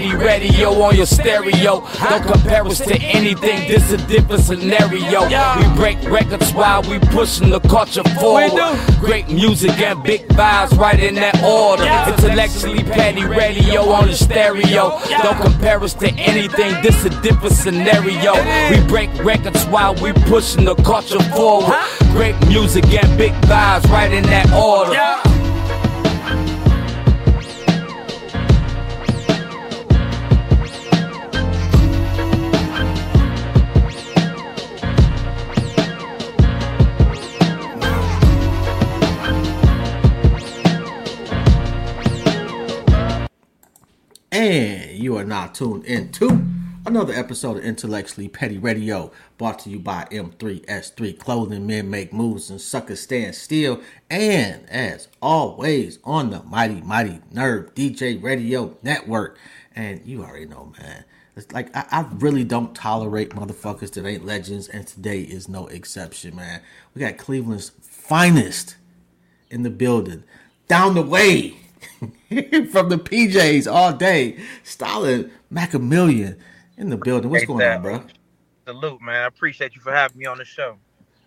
Petty Radio on your stereo. Don't compare us to anything, this a different scenario. We break records while we pushing the culture forward. Great music and big vibes right in that order. Intellectually Petty Radio on the stereo. Don't compare us to anything, this a different scenario. We break records while we pushing the culture forward. Great music and big vibes right in that order. And you are now tuned into another episode of Intellectually Petty Radio, brought to you by M3S3 Clothing. Men make moves and suckers stand still. And as always, on the Mighty Mighty Nerve DJ Radio Network. And you already know, man. It's like I, I really don't tolerate motherfuckers that ain't legends, and today is no exception, man. We got Cleveland's finest in the building, down the way from the PJs all day. Stalin Mackamillion in the building. What's going on, bro? Salute, man. I appreciate you for having me on the show.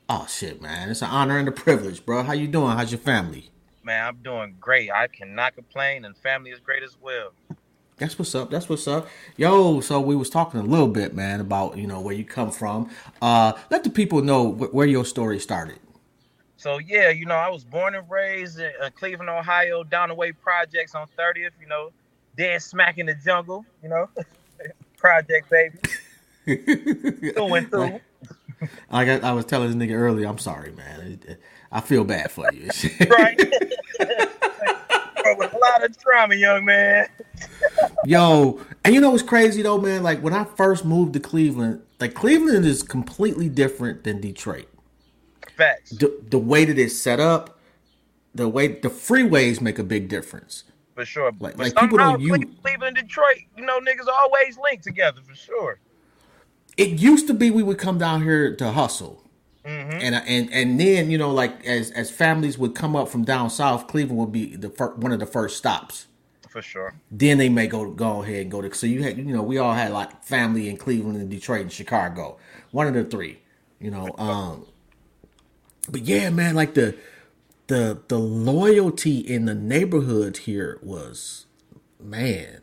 Oh shit, man! It's an honor and a privilege, bro. How you doing? How's your family? Man, I'm doing great. I cannot complain, and family is great as well. That's what's up. That's what's up. Yo, so we was talking a little bit, man, about you know where you come from. Uh, let the people know wh- where your story started. So yeah, you know, I was born and raised in uh, Cleveland, Ohio, down the way projects on 30th. You know, dead smack in the jungle. You know, project baby, through and through. Like I, I was telling this nigga earlier, I'm sorry, man. I feel bad for you. Right. But with a lot of trauma, young man. Yo, and you know what's crazy though, man? Like when I first moved to Cleveland, like Cleveland is completely different than Detroit. Facts. The, the way that it's set up, the way the freeways make a big difference. For sure. Like- but like people don't use- Cleveland Detroit, you know, niggas always linked together for sure. It used to be we would come down here to hustle. Mm-hmm. And, and and then you know like as as families would come up from down south, Cleveland would be the fir- one of the first stops. For sure. Then they may go go ahead and go to. So you had you know we all had like family in Cleveland and Detroit and Chicago, one of the three. You know, um, but yeah, man, like the the the loyalty in the neighborhood here was, man,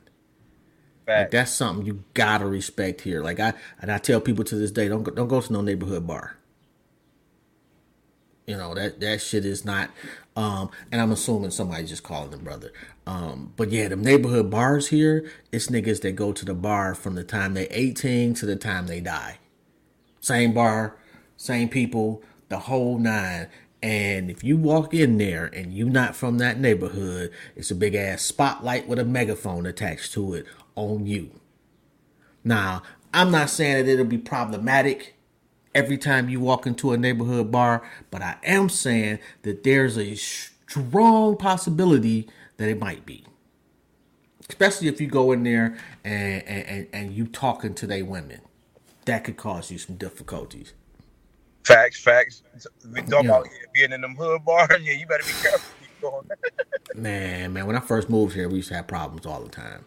like that's something you gotta respect here. Like I and I tell people to this day, don't go, don't go to no neighborhood bar. You know that that shit is not. Um, and I'm assuming somebody just calling them brother. Um, but yeah, the neighborhood bars here, it's niggas that go to the bar from the time they 18 to the time they die. Same bar, same people, the whole nine. And if you walk in there and you're not from that neighborhood, it's a big ass spotlight with a megaphone attached to it on you. Now, I'm not saying that it'll be problematic every time you walk into a neighborhood bar, but I am saying that there's a strong possibility that it might be. Especially if you go in there and and, and, you talking to they women. That could cause you some difficulties. Facts, facts. We talk Yeah. about being in them hood bars. Yeah, you better be careful. Man, man, when I first moved here, we used to have problems all the time.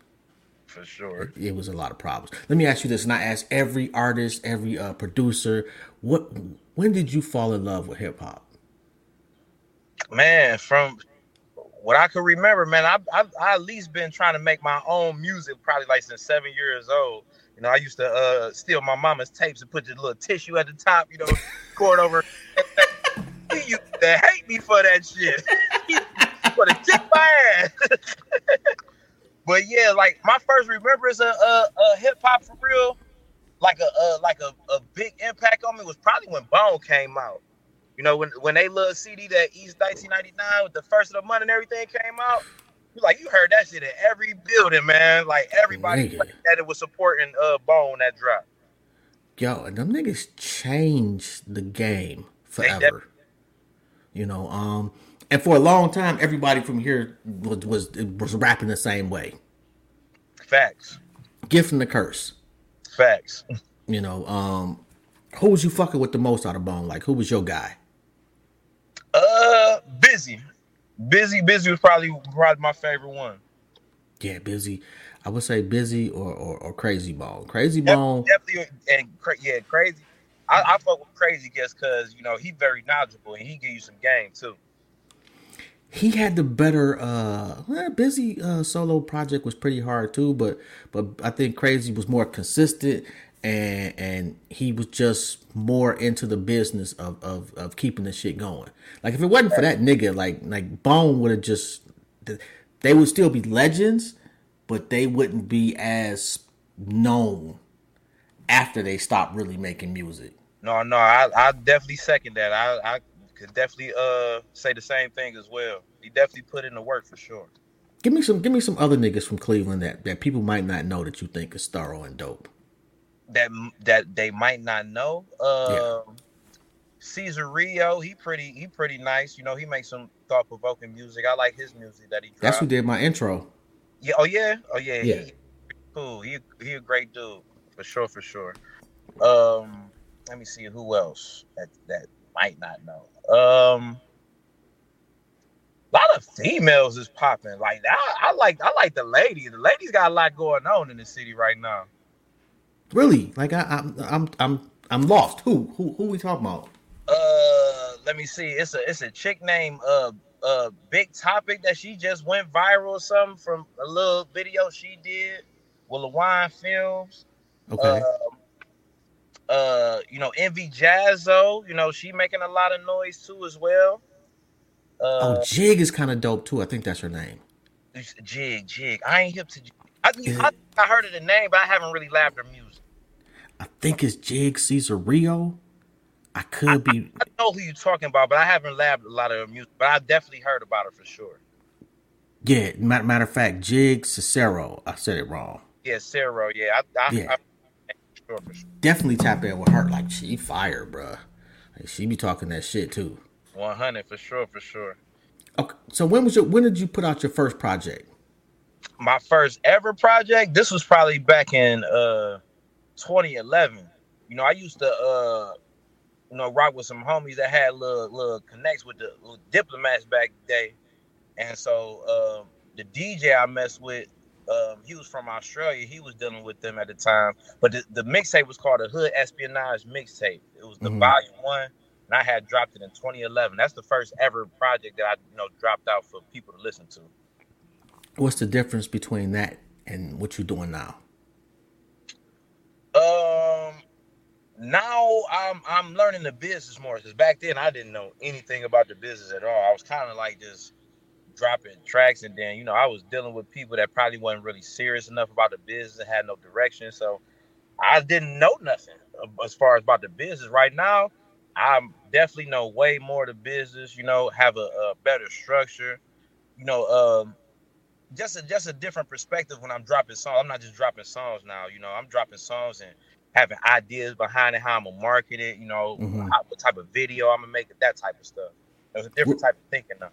For sure. It was a lot of problems. Let me ask you this, and I ask every artist, every uh, producer, what when did you fall in love with hip hop? Man, from what I can remember, man, I, I I at least been trying to make my own music probably like since seven years old. Know, I used to uh steal my mama's tapes and put the little tissue at the top, you know, cord over. he used to hate me for that shit. for the kick my ass. but yeah, like my first remembrance of uh, uh hip hop for real, like a uh, like a, a big impact on me was probably when Bone came out. You know, when when they little CD that East 1999 with the first of the month and everything came out, like you heard that shit in every building, man. Like everybody Nigga. that it was supporting uh Bone that drop. Yo, and them niggas changed the game forever. You know, um, and for a long time, everybody from here was was was rapping the same way. Facts, Gift and the curse. facts. You know, um, who was you fucking with the most out of Bone? Like, who was your guy? Uh, Bizzy, Bizzy, Bizzy was probably probably my favorite one. Yeah, Bizzy. I would say Bizzy or or, or Krayzie Bone. Krayzie Bone definitely, and yeah, Krayzie. I, I fuck with Krayzie just because you know he's very knowledgeable and he give you some game too. He had the better uh well, Bizzy uh solo project was pretty hard too, but but I think Krayzie was more consistent and and he was just more into the business of of, of keeping the shit going. Like if it wasn't for that nigga, like like Bone would have just they would still be legends, but they wouldn't be as known after they stopped really making music. No, no, I, I definitely second that. I, I could definitely uh say the same thing as well. He definitely put in the work for sure. Give me some give me some other niggas from Cleveland that, that people might not know that you think is thorough and dope. That that they might not know. Uh yeah. Um, Caesar Rio, he pretty he pretty nice. You know, he makes some thought provoking music. I like his music that he dropped. That's who did my intro. Yeah, oh yeah. Oh yeah. Yeah. He, cool. He he a great dude. For sure, for sure. Um let me see who else that that might not know. Um, a lot of females is popping. Like I, I like I like the ladies. The ladies got a lot going on in the city right now. Really? Like I, I'm I'm I'm I'm lost. Who who who we talking about? Uh, let me see. It's a it's a chick named uh uh Big Topic that she just went viral or something from a little video she did with LaWine Films. Okay. Uh, uh, you know, Envy Jazzo, you know, she making a lot of noise too as well. Uh, oh, Jig is kind of dope too. I think that's her name. Jig, Jig. I ain't hip to. I, I, I heard of the name, but I haven't really labbed her music. I think it's Jig Caesar Rio. I could I, be. I, I, know who you're talking about, but I haven't labbed a lot of music. But I definitely heard about her for sure. Yeah, matter, matter of fact, Jig Cicero. I said it wrong. Yeah, Cicero. Yeah, I, yeah sure, sure. Definitely tap in with her. Like she fire, bro. Like, she be talking that shit too. One hundred for sure, for sure. Okay, so when was your when did you put out your first project? My first ever project. This was probably back in uh 2011. You know, I used to uh you know rock with some homies that had little little connects with the diplomats back day, and so um, the DJ I messed with um, he was from Australia. He was dealing with them at the time. But the, the mixtape was called a Hood Espionage Mixtape. It was the mm-hmm. volume one, and I had dropped it in 2011. That's the first ever project that I you know dropped out for people to listen to. What's the difference between that and what you're doing now? Um, now I'm I'm learning the business more because back then I didn't know anything about the business at all. I was kind of like just dropping tracks, and then you know I was dealing with people that probably wasn't really serious enough about the business, and had no direction, so I didn't know nothing as far as about the business. Right now, I definitely know way more the business. You know, have a, a better structure. You know, um, just a just a different perspective when I'm dropping songs. I'm not just dropping songs now. You know, I'm dropping songs and having ideas behind it, how I'm gonna market it. You know, mm-hmm. how, what type of video I'm gonna make it, that type of stuff. There's a different type of thinking now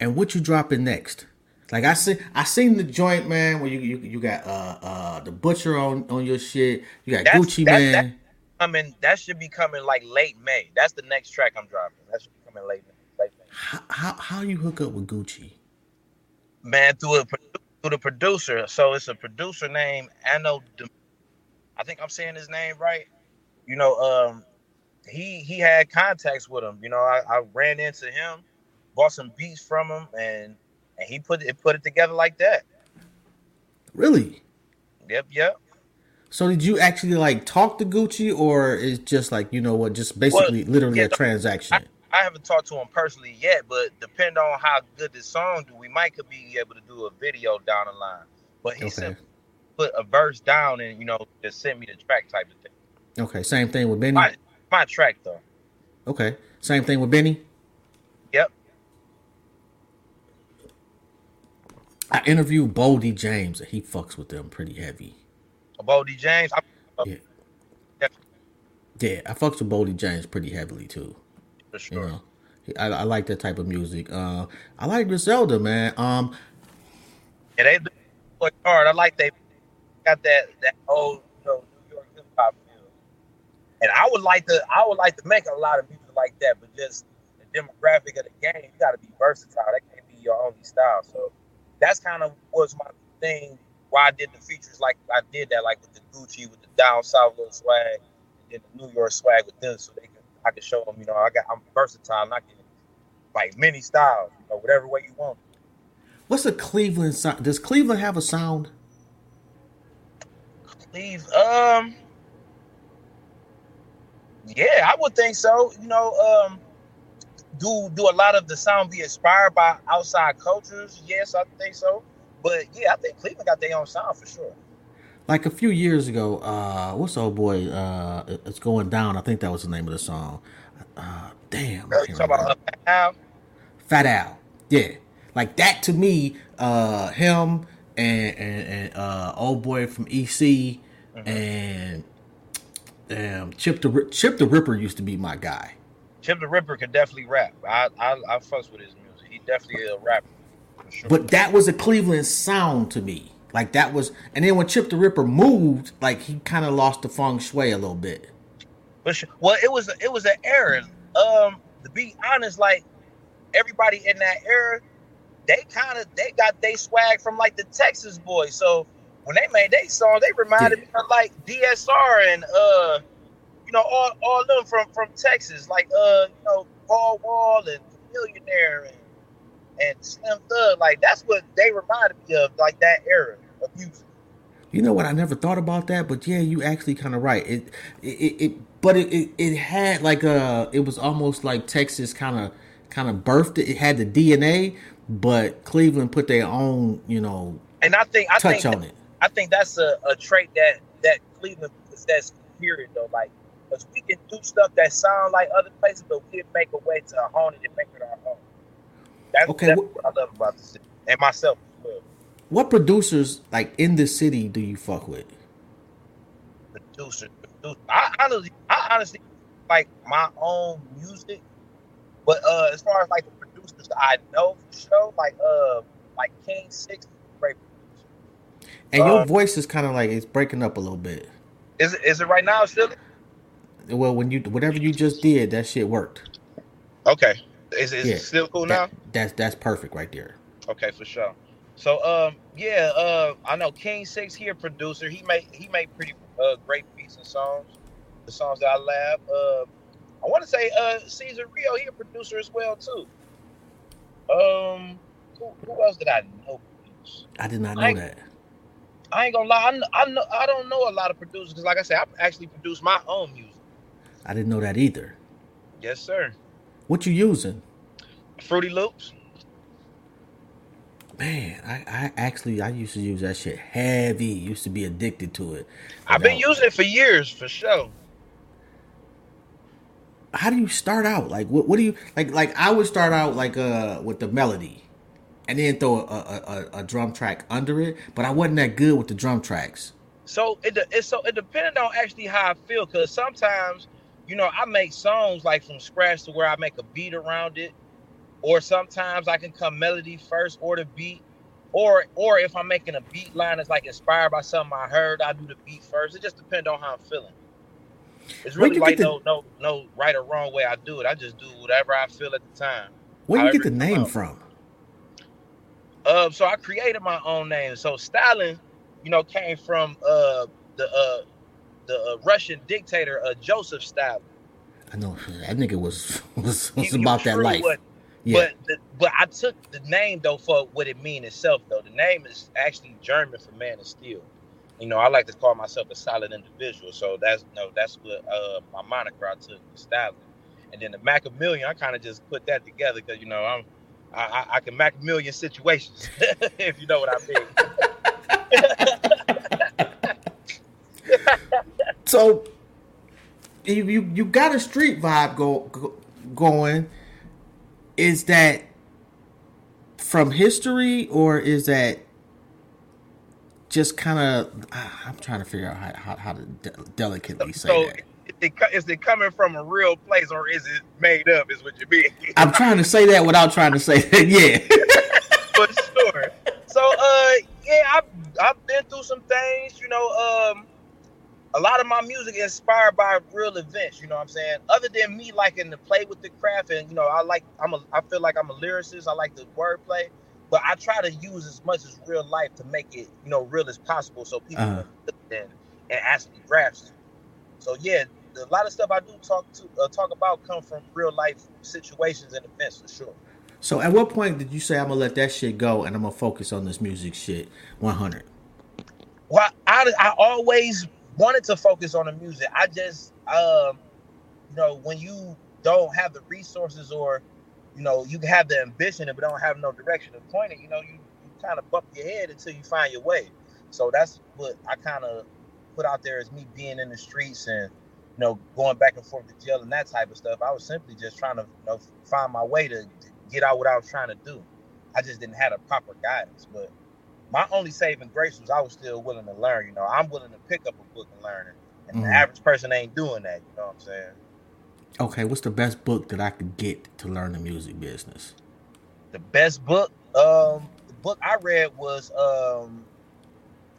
and what you dropping next? Like I see, I seen the joint man where you you, you got uh uh the butcher on on your shit. You got that's, Gucci that's, man. mean, that should be coming like late May. That's the next track I'm dropping. That should be coming late Late May. How, how how you hook up with Gucci? Man, through a through the producer. So it's a producer named Anno. I think I'm saying his name right. You know, um, he he had contacts with him. You know, I, I ran into him bought some beats from him, and and he put it put it together like that. Really? Yep, yep. So did you actually like talk to Gucci, or is just like you know what, just basically well, literally yeah, a transaction? I, I, haven't talked to him personally yet, but depending on how good this song do, we might could be able to do a video down the line. But he okay. said put a verse down and you know just send me the track type of thing. Okay, same thing with Benny. My, my track though. Okay, same thing with Benny. Yep. I interviewed Boldy James, and he fucks with them pretty heavy. Boldy James, I, uh, yeah, yeah, I fucks with Boldy James pretty heavily too. For sure. You know, I, I like that type of music. Uh, I like Griselda, man. Um, yeah, they do hard. I like they got that that old you know, New York hip hop feel, and I would like to I would like to make a lot of music like that, but just the demographic of the game, you got to be versatile. That can't be your only style. So that's kind of was my thing why I did the features like I did that, like with the Gucci, with the down south little swag, and then the New York swag with them, so they can I can show them, you know, I got I'm versatile, and I can like many styles, you know, whatever way you want. What's a Cleveland sound? Does Cleveland have a sound? Cleveland, um, yeah, I would think so. You know, um, do do a lot of the sound be inspired by outside cultures? Yes, I think so. But yeah, I think Cleveland got their own sound for sure. Like a few years ago, uh, what's old boy? Uh, it's going down. I think that was the name of the song. Uh, damn. Talking about Fat Al? Fat Al. Yeah, like that to me. Uh, him and and, and uh, old boy from EC mm-hmm. and um, Chip the Chip the Ripper used to be my guy. Chip the Ripper could definitely rap. I I, I fuss with his music. He definitely a rapper. Sure. But that was a Cleveland sound to me. Like that was, and then when Chip the Ripper moved, like he kind of lost the feng shui a little bit. But well, it was it was an era. Um, to be honest, like everybody in that era, they kind of they got they swag from like the Texas boys. So when they made they song, they reminded yeah. me of like DSR and uh, you know, all all them from from Texas, like uh, you know, Paul Wall and Chamillionaire and and Slim Thug. Like that's what they reminded me of, like that era You know what? I never thought about that, but yeah, you actually kind of right. It, it, it, but it, it, it had like a, it was almost like Texas kind of, kind of birthed it. It had the DNA, but Cleveland put their own, you know, and I think I touch think on it. I think that's a, a trait that that Cleveland possesses. Period, though, like because we can do stuff that sound like other places, but we can make a way to hone it and make it our own. That's, okay, that's what I love about the city and myself as well. What producers like in the city do you fuck with? Producers, producer. I honestly, I honestly like my own music, but uh, as far as like the producers I know for sure, like uh, like King Six, great producer. And your um, voice is kind of like it's breaking up a little bit. Is it is it right now still? Well, when you whatever you just did, that shit worked. Okay. Is, is yeah, it still cool that, now? That's that's perfect right there. Okay, for sure. So um yeah, uh I know King Six here, producer. He made he made pretty uh great beats and songs. The songs that I lab. Uh I want to say uh Caesar Rio, he a producer as well too. Um who, who else did I know? I did not know I that. I ain't gonna lie, I, I know I don't know a lot of producers because like I said, I actually produce my own music. I didn't know that either. Yes, sir. What you using? Fruity Loops. Man, I, I actually I used to use that shit heavy. Used to be addicted to it. I've been using it for years, for sure. How do you start out? Like what? What do you like? Like I would start out like uh with the melody, and then throw a, a, a, a drum track under it. But I wasn't that good with the drum tracks. So it it so it depended on actually how I feel, because sometimes you know, I make songs like from scratch to where I make a beat around it, or sometimes I can come melody first or the beat, or or if I'm making a beat line that's like inspired by something I heard, I do the beat first. It just depends on how I'm feeling. It's really like the, no no no right or wrong way I do it. I just do whatever I feel at the time. Where you get the name from? Uh, so I created my own name. So Stalin, you know, came from uh the uh the uh, Russian dictator uh, Joseph Stalin. I know that nigga was was, was about that life. Yeah. But the, but I took the name though for what it mean itself though. The name is actually German for man of steel. You know, I like to call myself a solid individual. So that's you no, know, that's what uh, my moniker I took Stalin. And then the Mackamillion, I kind of just put that together because you know I'm I, I, I can Mac a million situations if you know what I mean. So you you, you got a street vibe go, go, going. Is that from history or is that just kind of? I'm trying to figure out how how, how to de- delicately say so, that. It, is it coming from a real place or is it made up? Is what you mean? I'm trying to say that without trying to say that. Yeah. For sure. So, uh, yeah, I've I've been through some things. You know, um, a lot of my music is inspired by real events. You know what I'm saying? Other than me liking to play with the craft, and you know, I like I'm a I feel like I'm a lyricist. I like the wordplay. but I try to use as much as real life to make it, you know, real as possible, so people Uh-huh. can and, and actually grasp it. So yeah, a lot of stuff I do talk to uh, talk about come from real life situations and events for sure. So at what point did you say I'm gonna let that shit go and I'm gonna focus on this music shit 100? Well, I, I always wanted to focus on the music. I just, um, you know, when you don't have the resources or, you know, you can have the ambition but don't have no direction to point it, you know, you, you kind of bump your head until you find your way. So that's what I kind of put out there as me being in the streets and, you know, going back and forth to jail and that type of stuff. I was simply just trying to, you know, find my way to, to get out what I was trying to do. I just didn't have the proper guidance, but my only saving grace was I was still willing to learn. You know, I'm willing to pick up a book and learn it. And the Mhm. average person ain't doing that. You know what I'm saying? Okay, what's the best book that I could get to learn the music business? The best book, um, the book I read was um,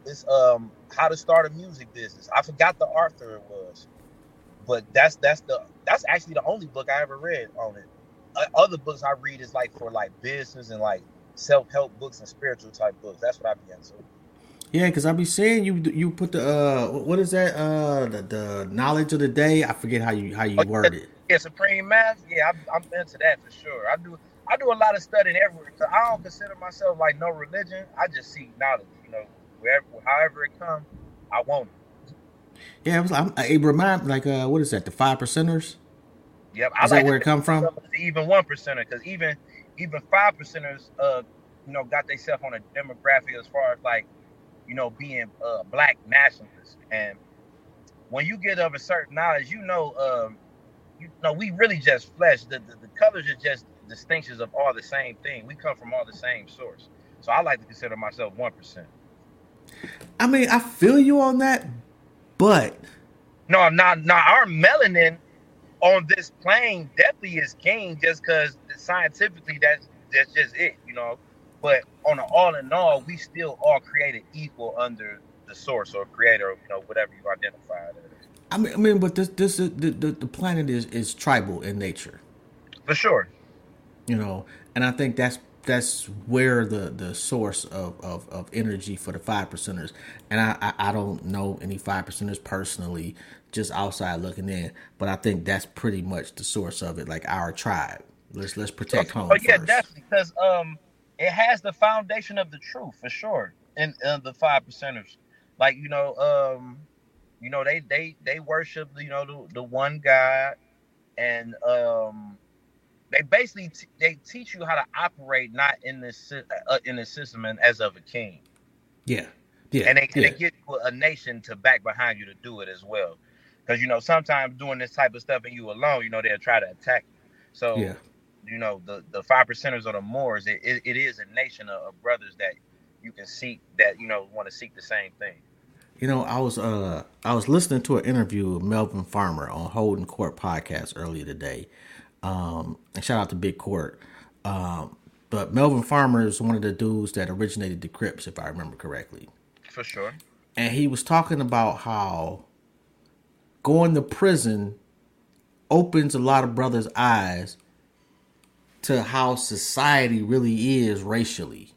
it's um, How to Start a Music Business. I forgot the author it was, but that's that's the that's actually the only book I ever read on it. Uh, other books I read is like for like business and like self help books and spiritual type books. That's what I be into. Yeah, because I be saying you you put the uh what is that uh the, the knowledge of the day? I forget how you how you Oh, word it. Yeah, Supreme Math. Yeah, I'm, I'm into that for sure. I do. I do a lot of studying everywhere. So I don't consider myself like no religion. I just seek knowledge. You know, wherever, however it comes, I want it. Yeah, it was I'm, it remind like uh what is that the five percenters? Yep. I Is that like where it come from? even one percenter because even even five percenters, uh, you know, got themselves on a demographic as far as like, you know, being uh black nationalists. And when you get of a certain knowledge, you know, um, you know, we really just flesh. The, the the colors are just distinctions of all the same thing. We come from all the same source. So I like to consider myself one percent. I mean, I feel you on that, but No, I'm not not our melanin on this plane definitely is king just because scientifically that's that's just it, you know. But on an all in all, we still all created equal under the source or creator, you know, whatever you identify it as. I mean, I mean, but this this is the, the the planet is is tribal in nature, For sure. you know, and I think that's that's where the the source of of, of energy for the five percenters. And I, I I don't know any five percenters personally, just outside looking in, but I think that's pretty much the source of it, like our tribe. Let's let's protect home Oh yeah, first. definitely, because um, it has the foundation of the truth for sure. In, in the five percenters, like you know, um, you know they they they worship you know the, the one God, and um, they basically t- they teach you how to operate not in this uh, in the system and as of a king, Yeah, yeah, and they, yeah. they get a nation to back behind you to do it as well. Because you know sometimes doing this type of stuff and you alone, you know they'll try to attack you. So yeah. you know the the five percenters or the Moors, it, it, it is a nation of, of brothers that you can seek that you know want to seek the same thing. You know, I was uh I was listening to an interview with Melvin Farmer on Holden Court podcast earlier today. Um and shout out to Big Court. Um but Melvin Farmer is one of the dudes that originated the Crips, if I remember correctly. For sure. And he was talking about how going to prison opens a lot of brothers' eyes to how society really is racially.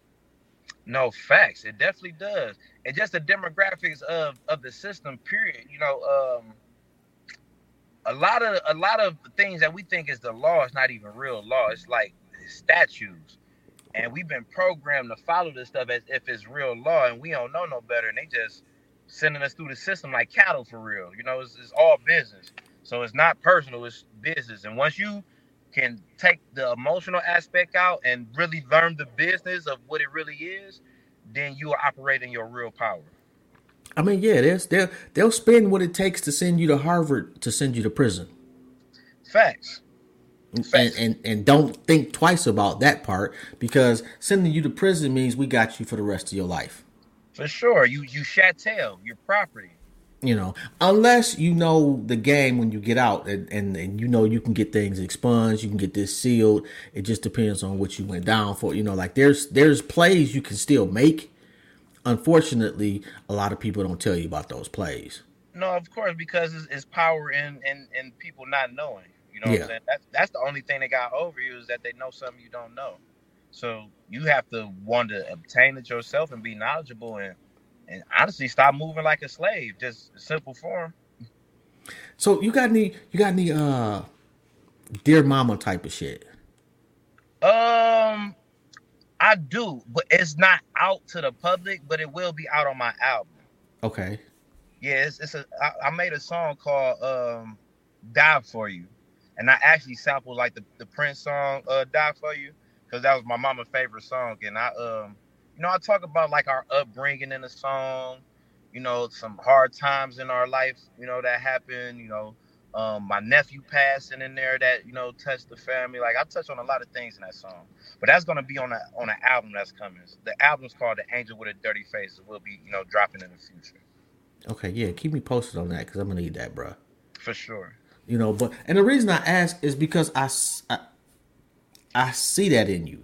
No facts. It definitely does. And just the demographics of of the system. Period. You know, um, a lot of a lot of things that we think is the law is not even real law. It's like statues, and we've been programmed to follow this stuff as if it's real law, and we don't know no better. And they just sending us through the system like cattle for real. You know, it's, it's all business. So it's not personal. It's business. And once you can take the emotional aspect out and really learn the business of what it really is, then you are operating your real power. I mean, yeah, there's they'll they'll spend what it takes to send you to Harvard to send you to prison. Facts. and, Facts. and and don't think twice about that part because sending you to prison means we got you for the rest of your life. For sure. You you chattel, your property. You know, unless you know the game when you get out and, and, and you know you can get things expunged, you can get this sealed. It just depends on what you went down for. You know, like there's there's plays you can still make. Unfortunately, a lot of people don't tell you about those plays. No, of course, because it's, it's power in, in in people not knowing. You know what Yeah. I'm saying? That's that's the only thing they got over you is that they know something you don't know. So you have to want to obtain it yourself and be knowledgeable and and honestly stop moving like a slave. Just simple form. So you got any you got any uh dear mama type of shit? Um I do, but it's not out to the public, but it will be out on my album. Okay. Yeah, it's, it's a. I, I made a song called um, "Die for You," and I actually sampled like the, the Prince song uh, "Die for You" because that was my mama's favorite song, and I um, you know, I talk about like our upbringing in the song, you know, some hard times in our life, you know, that happened, you know, um, my nephew passing in there that you know touched the family. Like I touch on a lot of things in that song, but that's gonna be on a on an album that's coming. The album's called "The Angel with a Dirty Face." It will be you know dropping in the future. Okay, yeah, keep me posted on that because I'm gonna need that, bro. For sure. You know, but and the reason I ask is because I, I, I see that in you.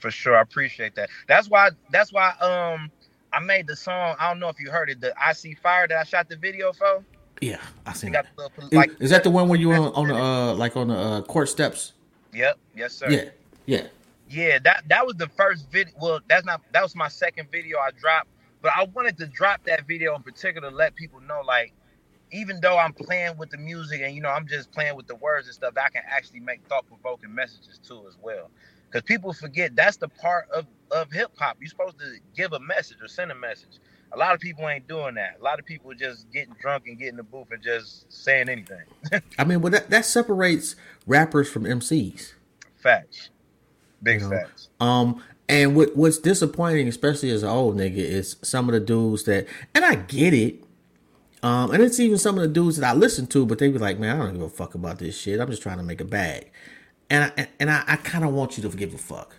For sure, I appreciate that. That's why. That's why. Um, I made the song. I don't know if you heard it. The "I See Fire" that I shot the video for. Yeah, I seen that. Little, like, is, is, that the one where you on, on the uh, like on the uh, court steps? Yep. Yes, sir. Yeah. Yeah. Yeah. That that was the first video. Well, that's not. That was my second video I dropped but I wanted to drop that video in particular to let people know, like, even though I'm playing with the music and you know I'm just playing with the words and stuff, I can actually make thought provoking messages too as well. Because people forget that's the part of of hip hop. You're supposed to give a message or send a message. A lot of people ain't doing that. A lot of people are just getting drunk and getting the booth and just saying anything. I mean, well, that, that separates rappers from MCs. Facts, big you know? facts. Um, and what what's disappointing, especially as an old nigga, is some of the dudes that, and I get it. Um, and it's even some of the dudes that I listen to, but they be like, "Man, I don't give a fuck about this shit. I'm just trying to make a bag." And I, and I, I kind of want you to give a fuck.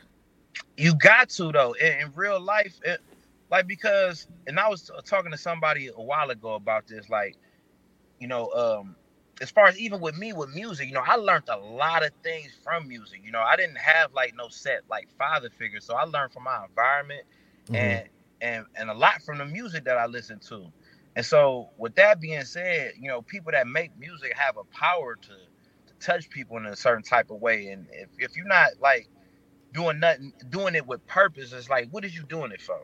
You got to though. In, in real life, it, like because, and I was talking to somebody a while ago about this. Like, you know, um, as far as even with me with music, you know, I learned a lot of things from music. You know, I didn't have like no set like father figure, so I learned from my environment mm-hmm. and and and a lot from the music that I listened to. And so, with that being said, you know, people that make music have a power to to touch people in a certain type of way. And if, if you're not like doing nothing, doing it with purpose, it's like, what is you doing it for?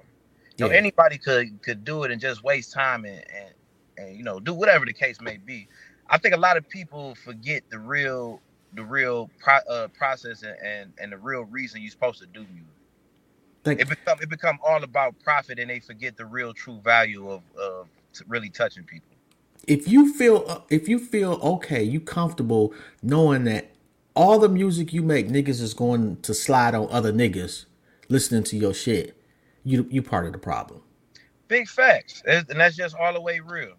You yeah. know, anybody could could do it and just waste time and, and and you know do whatever the case may be. I think a lot of people forget the real the real pro, uh, process and, and, and the real reason you're supposed to do music. Thank it become it become all about profit, and they forget the real true value of of really touching people. If you feel uh, if you feel okay, you comfortable knowing that all the music you make, niggas is going to slide on other niggas listening to your shit. You you part of the problem. Big facts, and that's just all the way real.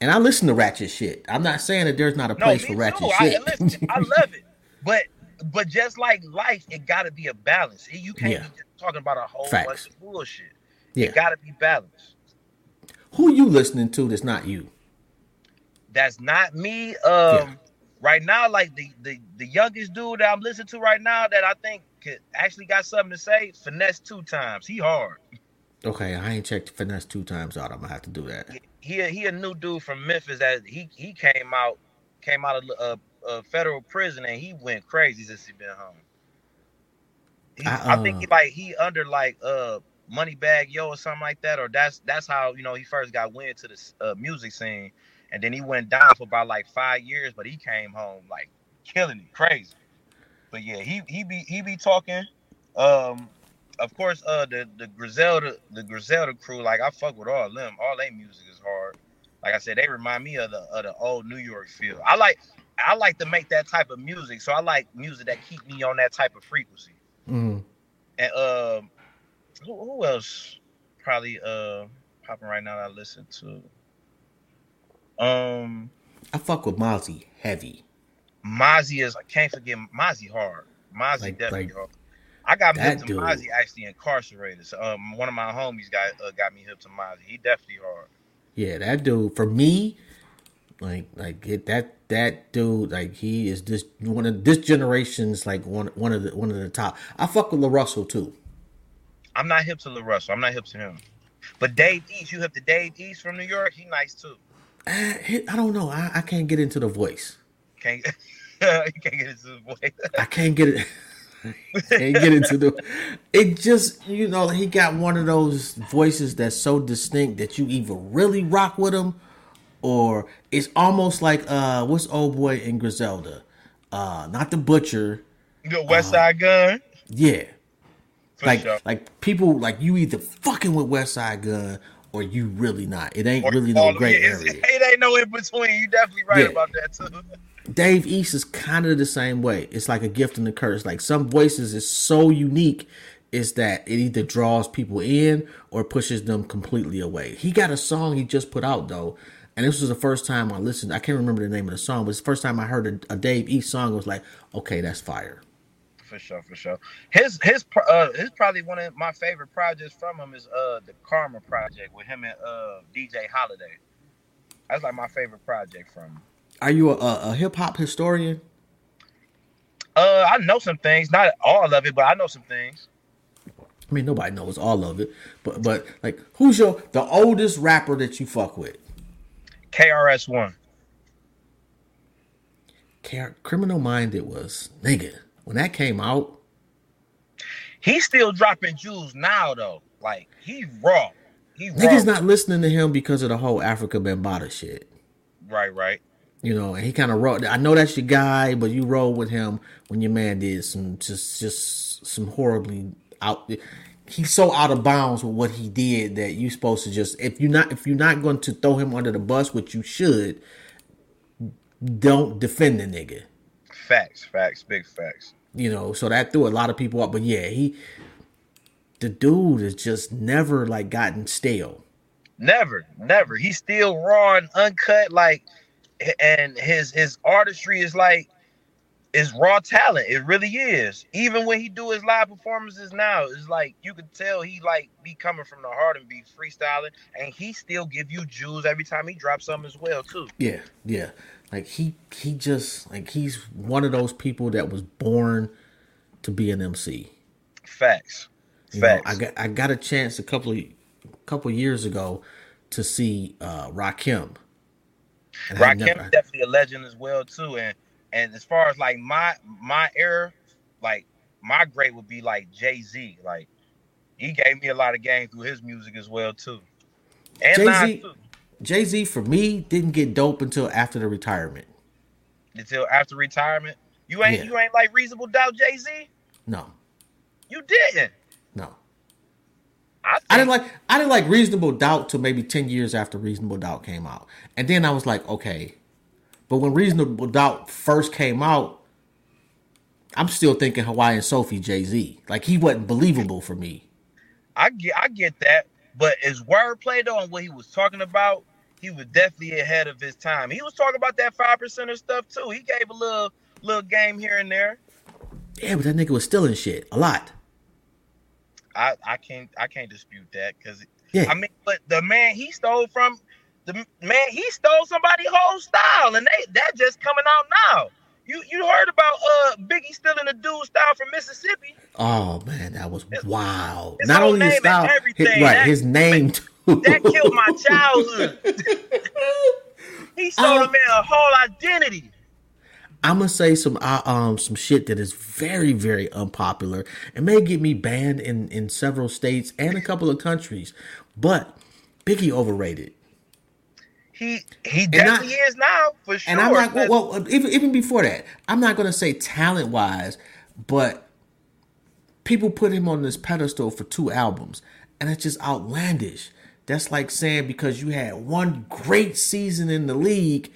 And I listen to ratchet shit. I'm not saying that there's not a place no, for ratchet too. shit. I, listen, I love it, but but just like life, it got to be a balance. You can't yeah. be talking about a whole Facts. bunch of bullshit. Yeah. It got to be balanced. Who you listening to? That's not you. That's not me. Um, yeah. right now, like the, the the youngest dude that I'm listening to right now, that I think could actually got something to say. Finesse2Tymes. He hard. Okay, I ain't checked Finesse2Tymes out. I'm gonna have to do that. He he a new dude from Memphis that he he came out came out of a, a federal prison and he went crazy since he been home. He, I, uh, I, think he uh, like he under like uh Moneybagg Yo or something like that, or that's that's how you know he first got wind to the uh, music scene, and then he went down for about like five years, but he came home like killing it, crazy. But yeah, he he be he be talking. Um, of course, uh, the the Griselda the Griselda crew, like I fuck with all them. All their music is hard. Like I said, they remind me of the of the old New York feel. I like I like to make that type of music, so I like music that keep me on that type of frequency. Mm-hmm. And um, who, who else probably uh popping right now that I listen to? Um, I fuck with Mozzy heavy. Mozzy is I can't forget Mozzy hard. Mozzy like, definitely like, hard. I got hip to Mozzy actually incarcerated. So, um, one of my homies got uh, got me hip to Mozzy. He definitely hard. Yeah, that dude for me, like like it, that that dude like he is this one of this generation's like one one of the one of the top. I fuck with La Russell too. I'm not hip to La Russell. I'm not hip to him. But Dave East, you hip to Dave East from New York? He nice too. Uh, I don't know. I, I can't get into the voice. Can't you can't get into the voice. I can't get it. Can't get into the. It just you know he got one of those voices that's so distinct that you either really rock with him, or it's almost like uh what's old boy in Griselda, uh not the butcher. The Westside Gunn. Yeah, For like sure. like people like you either fucking with Westside Gunn or you really not. It ain't Or- really no gray area. It ain't no in between. You definitely right Yeah. about that too. Dave East is kind of the same way. It's like a gift and a curse. Like some voices is so unique is that it either draws people in or pushes them completely away. He got a song he just put out though, and this was the first time I listened. I can't remember the name of the song, but it's the first time I heard a, a Dave East song. It was like, okay, that's fire. For sure, for sure. His his uh his probably one of my favorite projects from him is uh the Karma project with him and uh DJ Holiday. That's like my favorite project from him. Are you a, a, hip hop historian? Uh I know some things, not all of it, but I know some things. I mean, nobody knows all of it, but but like, who's your the oldest rapper that you fuck with? KRS One. Criminal Minded was nigga when that came out. He's still dropping jewels now though. Like he raw. He raw. Niggas not listening to him because of the whole Afrika Bambaataa shit. right, right. You know, and he kind of wrote. I know that's your guy, but you roll with him when your man did some just just some horribly out. He's so out of bounds with what he did that you're supposed to just if you're not if you're not going to throw him under the bus, which you should, don't defend the nigga. Facts, facts, big facts. You know, so that threw a lot of people up. But yeah, he, the dude has just never like gotten stale. Never, never. He's still raw and uncut, like, and his his artistry is like is raw talent. It really is. Even when he do his live performances now, it's like you can tell he like be coming from the heart and be freestyling, and he still give you jewels every time he drops something as well too. Yeah, yeah. Like he he just like he's one of those people that was born to be an MC. Facts, You know, facts. I got I got a chance a couple of couple years ago to see uh Rakim. And Rakim never- is definitely a legend as well too, and and as far as like my my era, like my great would be like Jay Z. Like he gave me a lot of game through his music as well too, and Jay-Z too. Jay Z for me didn't get dope until after the retirement. Until after retirement, you ain't Yeah. you ain't like reasonable doubt Jay Z. No, You didn't. no. I, think, I didn't like I didn't like Reasonable Doubt till maybe ten years after Reasonable Doubt came out, and then I was like, okay. But when Reasonable Doubt first came out, I'm still thinking Hawaiian Sophie Jay Z. Like he wasn't believable for me. I get I get that, but his wordplay though and what he was talking about, he was definitely ahead of his time. He was talking about that five percenter stuff too. He gave a little little game here and there. Yeah, but that nigga was stealing shit a lot. I, I can't I can't dispute that because Yeah. I mean, but the man he stole from the man he stole somebody's whole style, and they that just coming out now. You you heard about uh Biggie stealing a dude style from Mississippi? Oh man, that was wild. his Not only his style, his, right? that- his name too. That killed my childhood. he stole Oh. a man a whole identity. I'm gonna say some uh, um some shit that is very very unpopular and may get me banned in in several states and a couple of countries, but Biggie overrated. He he I- definitely is now for sure. And I'm like, well, well even even before that, I'm not gonna say talent wise, but people put him on this pedestal for two albums, and it's just outlandish. That's like saying because you had one great season in the league,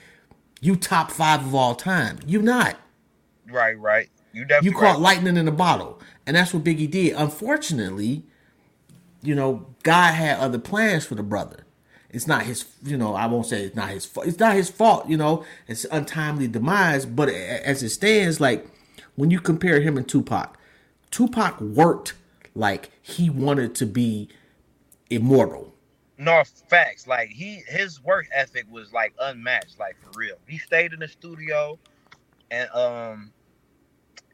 you top five of all time. You not. right, right. You definitely You caught right. lightning in a bottle, and that's what Biggie did. Unfortunately, you know, God had other plans for the brother. It's not his, you know, I won't say it's not his fault. It's not his fault, you know. It's untimely demise, but as it stands, like when you compare him and Tupac, Tupac worked like he wanted to be immortal. No facts. Like he his work ethic was like unmatched, like for real. He stayed in the studio and um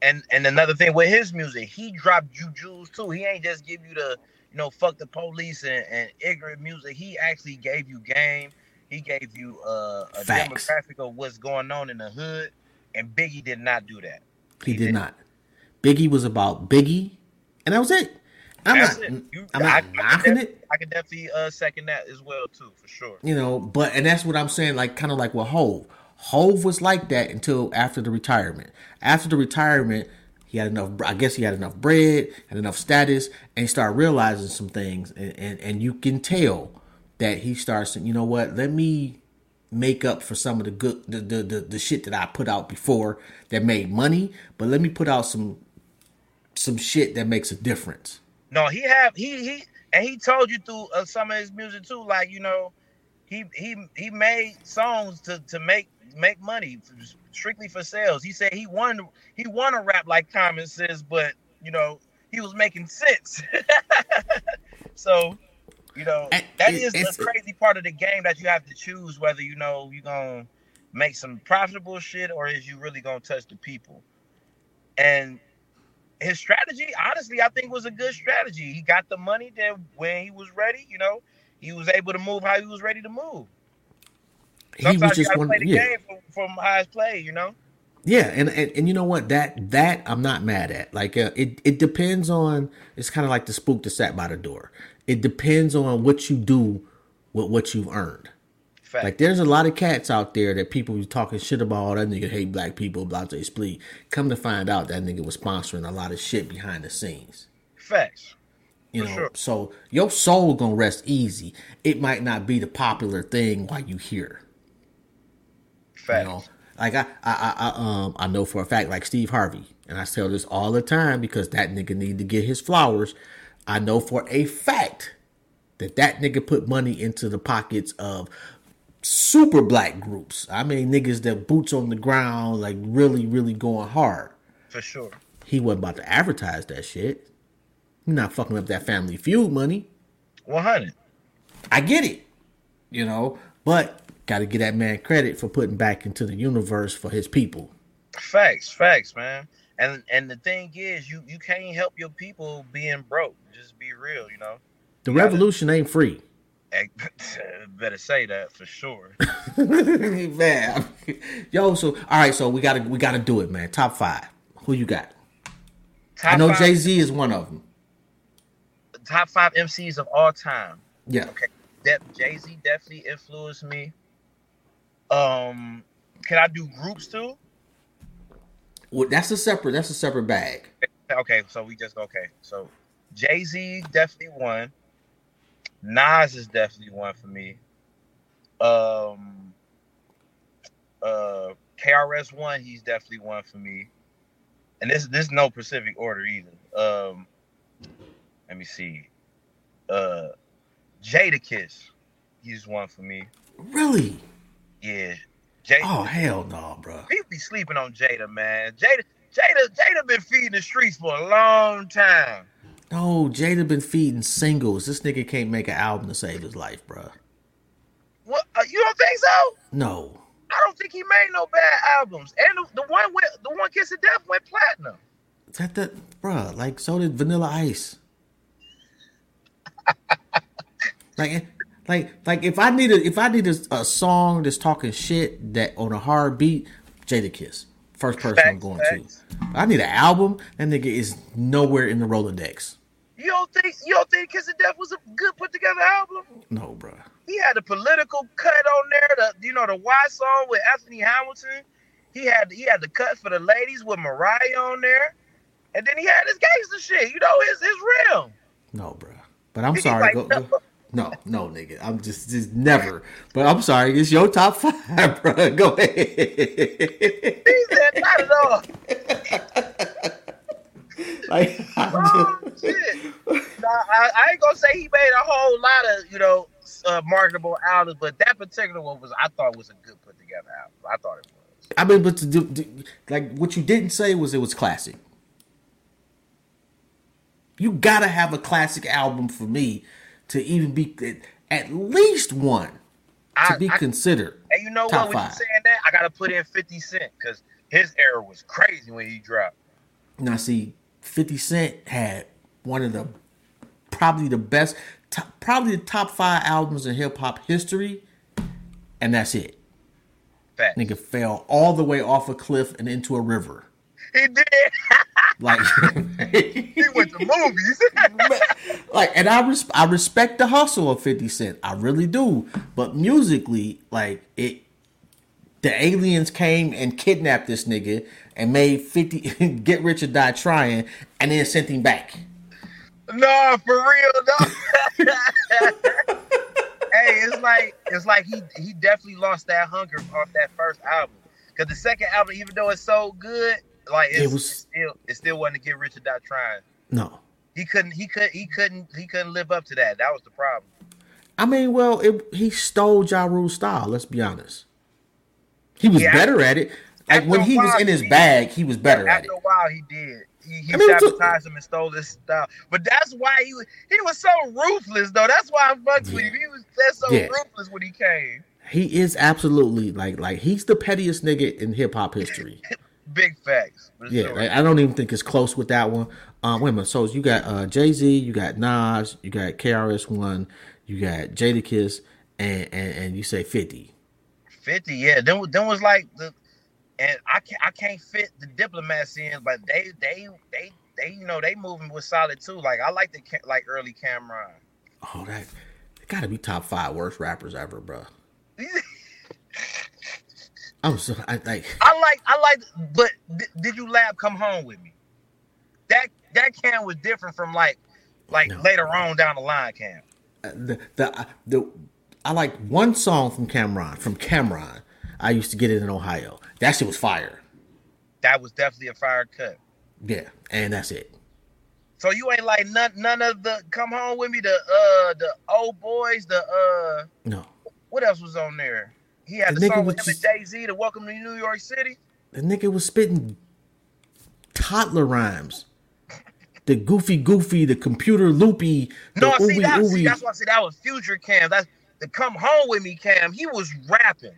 and and another thing with his music, he dropped you jewels too. He ain't just give you the you know fuck the police and, and ignorant music. He actually gave you game. He gave you uh, a Facts. demographic of what's going on in the hood. And Biggie did not do that. He He did did. not. Biggie was about Biggie, and that was it. I'm That's not, it. You- I'm not I knocking def- it. I can definitely uh, second that as well too, for sure. you know but and that's what i'm saying like kind of like with Hov Hov was like that until after the retirement after the retirement he had enough i guess he had enough bread and enough status and he started realizing some things and and, and you can tell that he starts you know what let me make up for some of the good the, the the the shit that i put out before that made money but let me put out some some shit that makes a difference No, he have he he and he told you through uh, some of his music too. Like you know, he he he made songs to to make make money strictly for sales. He said he wanted he wanted to rap like Common Sense, but you know he was making sense. so you know that is the crazy part of the game that you have to choose whether you know you're gonna make some profitable shit or is you really gonna touch the people. And his strategy, honestly, I think was a good strategy. He got the money that when he was ready, you know, he was able to move how he was ready to move. He was just one play the yeah game from, from it's played, you know. Yeah, and, and and you know what? That that I'm not mad at. Like uh, it it depends on. It's kind of like the spook that sat by the door. It depends on what you do with what you've earned. Fact. Like there's a lot of cats out there that people be talking shit about. "Oh, That nigga hate black people, blah blah split. Come to find out, that nigga was sponsoring a lot of shit behind the scenes. Facts. You know, sure. so your soul gonna rest easy. It might not be the popular thing while you here. You know, like I, I, I, I, um, I know for a fact, like Steve Harvey, and I tell this all the time because that nigga need to get his flowers. I know for a fact that that nigga put money into the pockets of super black groups. I mean, niggas that boots on the ground, like really, really going hard. For sure. He wasn't about to advertise that shit. He not fucking up that Family Feud money. 100. I get it, you know, but got to give that man credit for putting back into the universe for his people. Facts. Facts, man. And and the thing is, you you can't help your people being broke. Just be real, you know. The revolution ain't free. Eh, Better say that for sure. man. Yo, so all right, so we gotta we gotta do it, man. Top five. Who you got? Top I know Jay Z is one of them. top five MCs of all time. Yeah. Okay. That Jay Z definitely influenced me. Um, can I do groups too? Well, that's a separate. That's a separate bag. Okay, so we just okay. So Jay Z definitely one. Nas is definitely one for me. Um, uh, KRS One, he's definitely one for me. And this this is no Pacific order either. Um, let me see. Uh, Jadakiss, he's one for me. Really? Yeah, Jada. Oh hell no, bro. People be sleeping on Jada, man. Jada, Jada, Jada been feeding the streets for a long time. No, Jada been feeding singles. This nigga can't make an album to save his life, bro. What? Uh, you don't think so? No. I don't think he made no bad albums. And the, the one with the one Kiss of Death went platinum. That that bruh, like so did Vanilla Ice. like like like if I need a if I need a, a song that's talking shit that on a hard beat, Jada Kiss. First person I'm going facts. to. I need an album, that nigga is nowhere in the Rolodex. You don't think you don't think Kiss of Death was a good put together album? No, bruh. He had a political cut on there. The you know the Y song with Anthony Hamilton. He had he had the cut for the ladies with Mariah on there, and then he had his gangster shit. You know, it's it's real. No, bruh. But I'm He's sorry. like, go, no. go- no, no, nigga. I'm just just never. But I'm sorry. It's your top five, bruh. Go ahead. He said not at all. like, Oh, just- shit. Nah, I, I ain't gonna say he made a whole lot of you know uh, marketable albums, but that particular one was I thought was a good put together album. I thought it was. I mean, but to do, do like what you didn't say was it was classic. You gotta have a classic album for me to even be at least one to be I, considered. and you know what? When you saying that, I gotta put in Fifty Cent because his era was crazy when he dropped. Now, see, Fifty Cent had one of the probably the best, top, probably the top five albums in hip hop history, and that's it. Facts. Nigga fell all the way off a cliff and into a river. He did. Like he went to movies. like, and I res- I respect the hustle of Fifty Cent. I really do. But musically, like it, the aliens came and kidnapped this nigga and made Fifty get rich or die trying, and then sent him back. no, for real, though. hey, it's like it's like he he definitely lost that hunger off that first album. Cause the second album, even though it's so good, like it's, It was- it's still it still wasn't to get rich or die trying. No, He couldn't he could he couldn't he couldn't live up to that. That was the problem. I mean, well, it, he stole Ja Rule's style. Let's be honest. He was Yeah, better at it. Like when he was in his he- bag, he was better at it. After a while, he did. He, he I mean, took- sabotaged him and stole his style. But that's why he was he was so ruthless though. That's why I fucked with him. He was that's so Yeah. ruthless when he came. He is absolutely like like he's the pettiest nigga in hip hop history. Big facts. Yeah, sure. I don't even think it's close with that one. Um, wait a minute. So you got uh, Jay Z, you got Nas, you got KRS One, you got Jadakiss, and, and and you say fifty. 50, yeah. Then, then was like the and I can't I can't fit the diplomats in, but they they they they you know they moving with solid too. Like I like the like early Cam'ron. Oh, that it got to be top five worst rappers ever, bro. I'm so I like I like I like but th- did you lab come home with me? That that Cam was different from like like No. later on down the line Cam. the the the I like one song from Cam'ron from Cam'ron. I used to get it in Ohio. That shit was fire. That was definitely a fire cut. Yeah, and that's it. So you ain't like none none of the come home with me the uh the old boys the uh No, what else was on there? He had The the, nigga song with him just- and Jay Z to Welcome to New York City. the nigga was spitting toddler rhymes. The goofy, goofy, the computer loopy, the No, see, ooey that, see that's why I said that was future Cam. That's the come home with me Cam. He was rapping,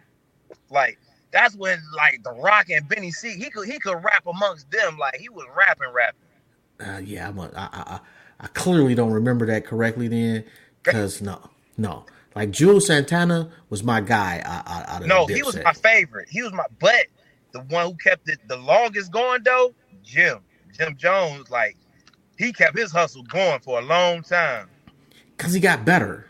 like that's when like The Rock and Benny C. He could he could rap amongst them. Like he was rapping, rapping. Uh, yeah, I'm a, I, I, I, I clearly don't remember that correctly then, because no, no. Like Juelz Santana was my guy out, out, of No, he was Dipset. my favorite. He was my but the one who kept it the longest going though, Jim. Jim Jones, like he kept his hustle going for a long time. Cause he got better.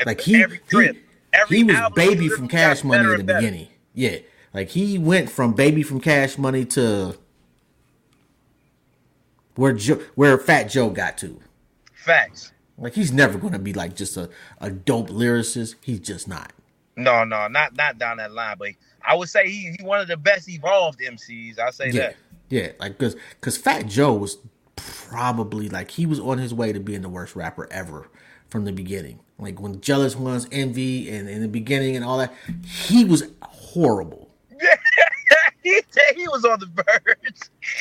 Every- Like he, every trip, he, every he was baby from Cash Money in the better. beginning. Yeah, like he went from baby from Cash Money to where Joe, where Fat Joe got to. Facts. Like he's never gonna be like just a, a dope lyricist. He's just not. No, no, not not down that line. But I would say he he one of the best evolved MCs. I say Yeah, that. yeah. Like because because Fat Joe was probably like he was on his way to being the worst rapper ever from the beginning. Like when Jealous Ones, Envy, and in the beginning and all that, he was horrible. he he was on the verge.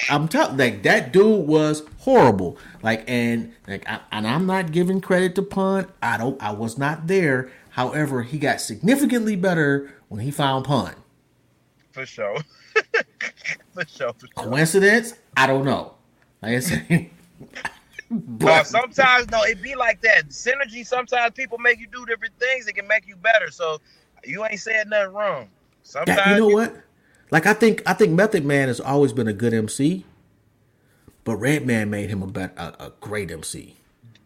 I'm telling like that dude was horrible. Like and like I, and I'm not giving credit to Pun. I don't. I was not there. However, he got significantly better when he found Pun. For sure. for sure. For sure. Coincidence? I don't know. Like I said, Well, but sometimes no, it be like that. Synergy. Sometimes people make you do different things that can make you better. So you ain't said nothing wrong. Sometimes that, you know what? Like I think I think Method Man has always been a good MC, but Redman made him a bet a, a great MC.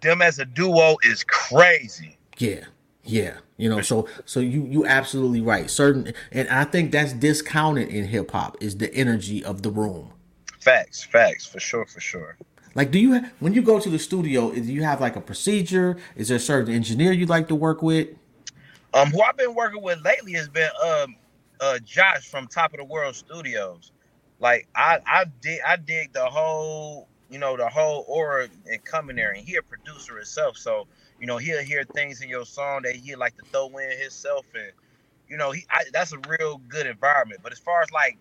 them as a duo is crazy. Yeah, yeah. You know, so so you you absolutely right. Certain, and I think that's discounted in hip hop is the energy of the room. Facts, facts, for sure, for sure. Like, do you ha- when you go to the studio, do you have like a procedure? Is there a certain engineer you like to work with? Um, who I've been working with lately has been um uh Josh from Top of the World Studios. Like I I dig I dig the whole you know the whole aura and coming there and he a producer himself. So you know he'll hear things in your song that he like to throw in himself and you know he I, that's a real good environment. But as far as like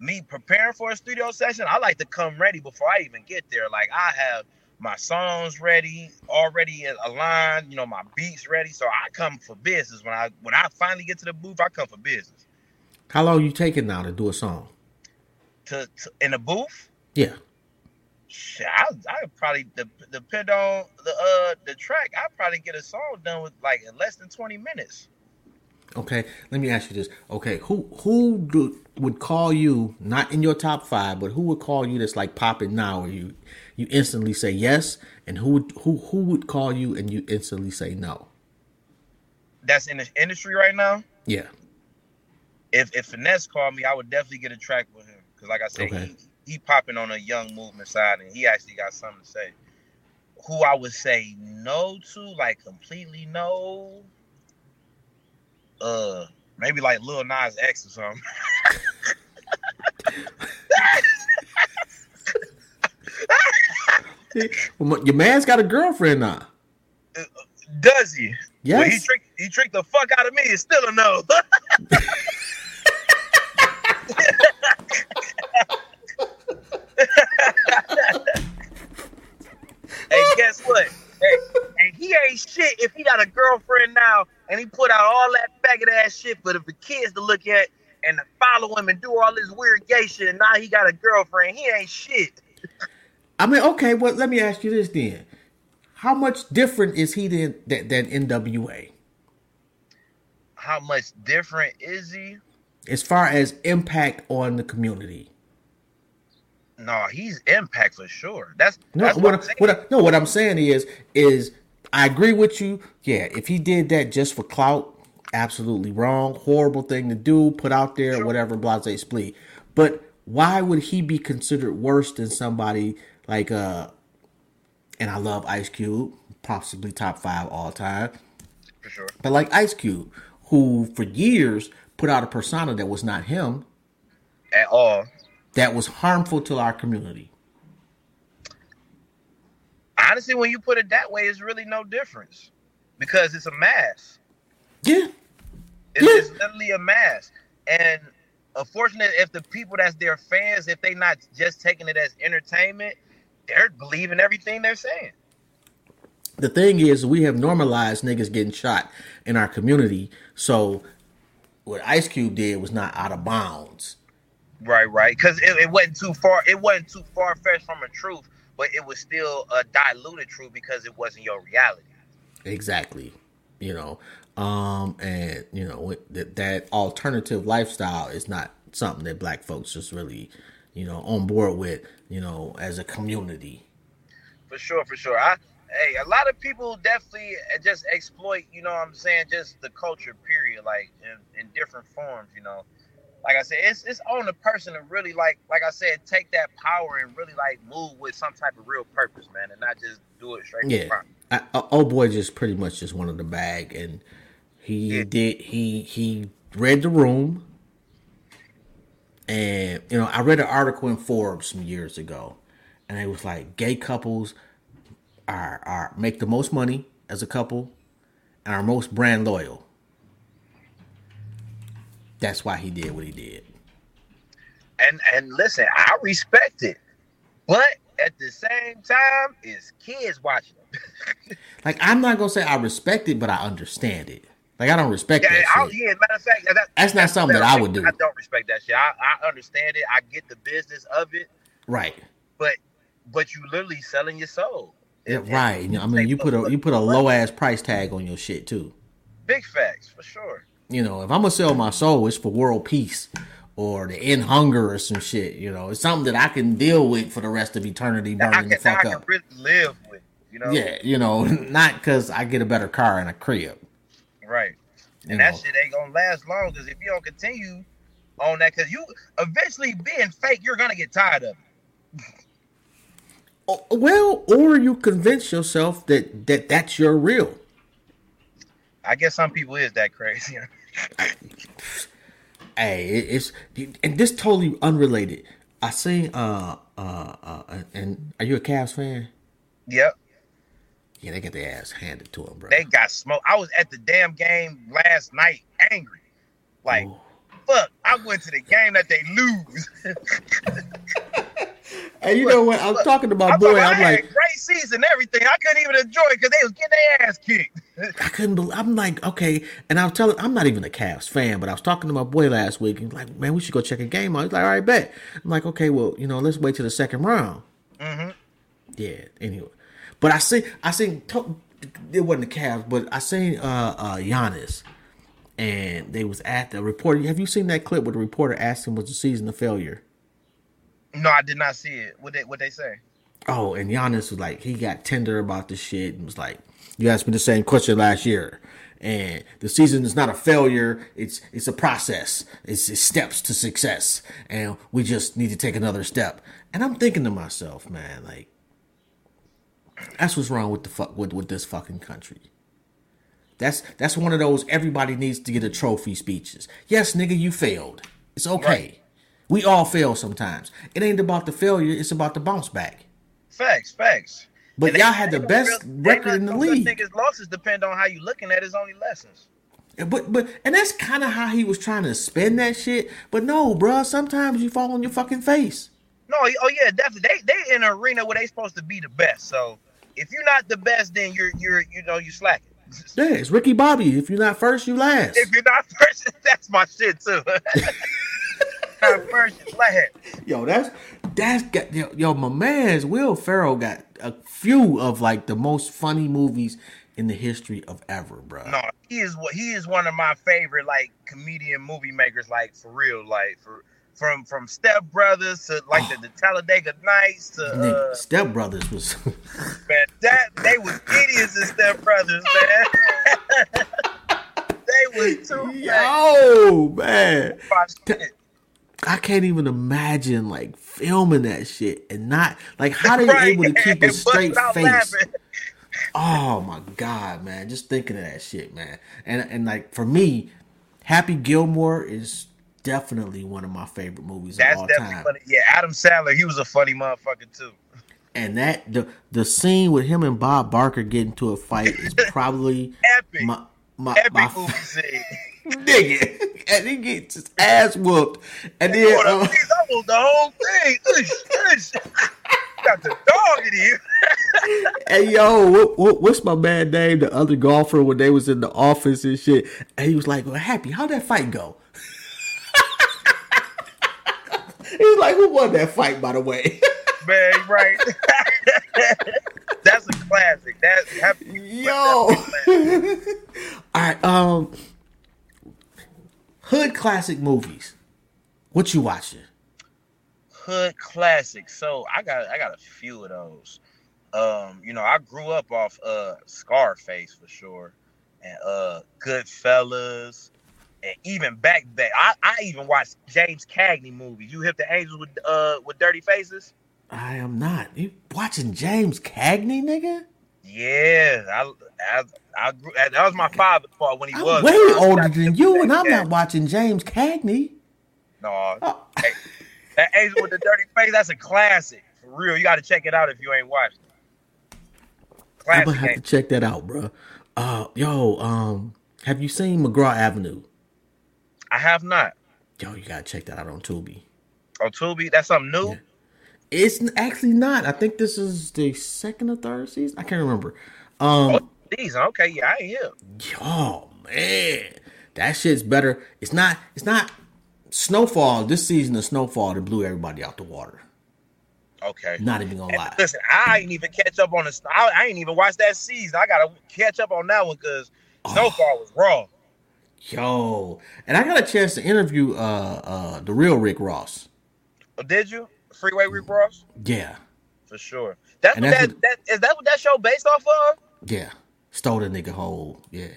me preparing for a studio session, I like to come ready before I even get there. Like I have my songs ready, already aligned, you know, my beats ready. So I come for business. When I when I finally get to the booth, I come for business. How long you taking now to do a song? To, to in a booth, Yeah. shit, I I probably de- depend on the uh the track. I probably get a song done with like in less than twenty minutes. Okay, let me ask you this. Okay, who who do, would call you not in your top five, but who would call you that's like popping now, where you you instantly say yes, and who would who who would call you and you instantly say no? That's in the industry right now. Yeah. If if finesse called me, I would definitely get a track with him because, like I said, Okay. he he popping on a young movement side, and he actually got something to say. Who I would say no to, like completely no. Uh, maybe like Lil Nas X or something. Well, your man's got a girlfriend now. Does he? Well, he tricked he tricked the fuck out of me. It's still a no. hey, guess what? Hey, and he ain't shit if he got a girlfriend now and he put out all that faggot ass shit for the, the kids to look at and to follow him and do all this weird gay shit. And now he got a girlfriend. He ain't shit. I mean, okay. Well, let me ask you this then: How much different is he than than, than NWA How much different is he? as far as impact on the community? No, he's impact for sure. That's No, that's what, what, I'm saying. what I- no, what I'm saying is, is I agree with you. Yeah, if he did that just for clout, absolutely wrong, horrible thing to do, put out there, Sure. whatever, blase split. But why would he be considered worse than somebody like uh? And I love Ice Cube, possibly top five all time. for sure. But like Ice Cube, who for years put out a persona that was not him, At all. That was harmful to our community. Honestly, when you put it that way, it's really no difference because it's a mask. Yeah, It's, Yeah. it's literally a mask. And unfortunate if the people that's their fans, if they not just taking it as entertainment, they're believing everything they're saying. the thing is we have normalized niggas getting shot in our community so what ice cube did was not out of bounds Right, right. Because it, it wasn't too far. It wasn't too far fetched from a truth, but it was still a diluted truth because it wasn't your reality. exactly you know um and you know that, that alternative lifestyle is not something that black folks just really you know on board with you know as a community For sure, for sure. I hey, a lot of people definitely just exploit, you know what I'm saying, just the culture period, like in, in different forms, you know. Like I said, it's it's on the person to really like like I said, take that power and really like move with some type of real purpose, man, and not just do it straight Yeah. I, uh, old boy just pretty much just wanted the bag, and he Yeah. did. He he read the room, and you know I read an article in Forbes some years ago, and it was like gay couples are are make the most money as a couple, and are most brand loyal. That's why he did what he did. And and listen, I respect it. But at the same time, it's kids watching them. Like I'm not gonna say I respect it, but I understand it. Like I don't respect Yeah, that I, shit. yeah, matter of fact, that, That's not something that I would do. I don't respect that shit. I, I understand it. I get the business of it, Right. but but you literally selling your soul. Yeah, And- right. and I mean, you put a you put a low ass price tag on your shit too. big facts for sure. You know, if I'm gonna sell my soul, it's for world peace or to end hunger or some shit. You know, it's something that I can deal with for the rest of eternity, burning can, the fuck can up. really live with. You know, Yeah, you know, not because I get a better car and a crib. right. You And that know. shit ain't gonna last long because if you don't continue on that, because you eventually being fake, you're gonna get tired of it. Oh, Well, or you convince yourself that that that's your real. I guess some people is that crazy. Hey, it's and this totally unrelated. I seen uh uh uh and are you a Cavs fan? yep. Yeah, they get their ass handed to them, bro. They got smoked. I was at the damn game last night, angry. Like, Ooh. fuck, I went to the game that they lose. Hey, you know what? I was talking to my I boy. I'm like, great season, everything. I couldn't even enjoy it because they was getting their ass kicked. I couldn't believe. I'm like, okay, and I was telling. I'm not even a Cavs fan, but I was talking to my boy last week, and like, man, we should go check a game out. He's like, all right, bet. I'm like, okay, well, you know, let's wait till the second round. hmm Yeah. Anyway, but I see, I seen. It wasn't the Cavs, but I seen uh uh Giannis, and they was at the reporter. Have you seen that clip where the reporter asked him was the season a failure? No, I did not see it. What they what they say? Oh, and Giannis was like, he got tender about the shit and was like, "You asked me the same question last year." And the season is not a failure; it's it's a process. It's, it's steps to success, and we just need to take another step. And I'm thinking to myself, man, like, that's what's wrong with the fuck with, with this fucking country. That's that's one of those everybody needs to get a trophy speeches. Yes, nigga, you failed. It's okay. Right. We all fail sometimes. It ain't about the failure, it's about the bounce back. Facts, facts. But And y'all had the best real- record in the league. think his losses depend on how you looking at his only lessons. But but and that's kind of how he was trying to spin that shit. But no, bruh, sometimes you fall on your fucking face. No, oh yeah, definitely. They they in an arena where they supposed to be the best. So if you're not the best, then you're you're you know you slacking. Yeah, it's Ricky Bobby. If you're not first, you last. If you're not first, that's my shit too. not first, you. Yo, that's that's got yo, yo my man's Will Ferrell got a few of like the most funny movies in the history of ever, bro. No, he is what he is one of my favorite like comedian movie makers. Like for real, like for from from Step Brothers to like the, the Talladega Nights to uh, Step Brothers was man, that they was idiots in Step Brothers, man. they was too yo man. I can't even imagine like filming that shit and not like how they Right, able to keep a straight face. laughing. Oh my god, man! Just thinking of that shit, man. And and like for me, Happy Gilmore is definitely one of my favorite movies That's of all time. funny. Yeah, Adam Sandler, he was a funny motherfucker too. And that the the scene with him and Bob Barker getting to a fight is probably Epic, my my, epic my movie scene. Nigga. And he gets his ass whooped, and then uh, that was the whole thing. Got the dog in here. Hey yo, what, what, what's my man name? The other golfer when they was in the office and shit, and he was like, "Well, happy, how'd that fight go?" He's like, "Who won that fight, by the way?" Man, right. That's a classic. That's happy. yo, all right, um, hood classic movies. What you watching? hood classic. So I got I got a few of those. Um, you know, I grew up off uh Scarface for sure, and uh Goodfellas, and even back back. I, I even watched James Cagney movies. You hit the angels with uh with dirty faces. I am not. You watching James Cagney, nigga? Yeah, I I, I grew, that was my father's fault when he I'm was way older than you, and I'm not watching James Cagney. No, Oh. hey, that angel with the dirty face. That's a classic for real. You got to check it out if you ain't watched it. I'm gonna have to check that out, bro. Uh, yo, um, have you seen McGraw Avenue? I have not. Yo, you gotta check that out on Tubi. On Tubi, that's something new. Yeah. It's actually not. I think this is the second or third season. I can't remember. Um, Oh, these okay, yeah, I here. oh man, that shit's better. It's not. It's not. Snowfall. This season of Snowfall that blew everybody out the water. Okay. Not even gonna And lie. listen, I ain't even catch up on the. I, I ain't even watched that season. I gotta catch up on that one because Oh. Snowfall was raw. Yo, and I got a chance to interview uh uh the real Rick Ross. Oh, Did you Freeway Ross Yeah, for sure? That's, And what that's that, what- that is that what that show based off of? yeah. Stole the nigga whole. Yeah,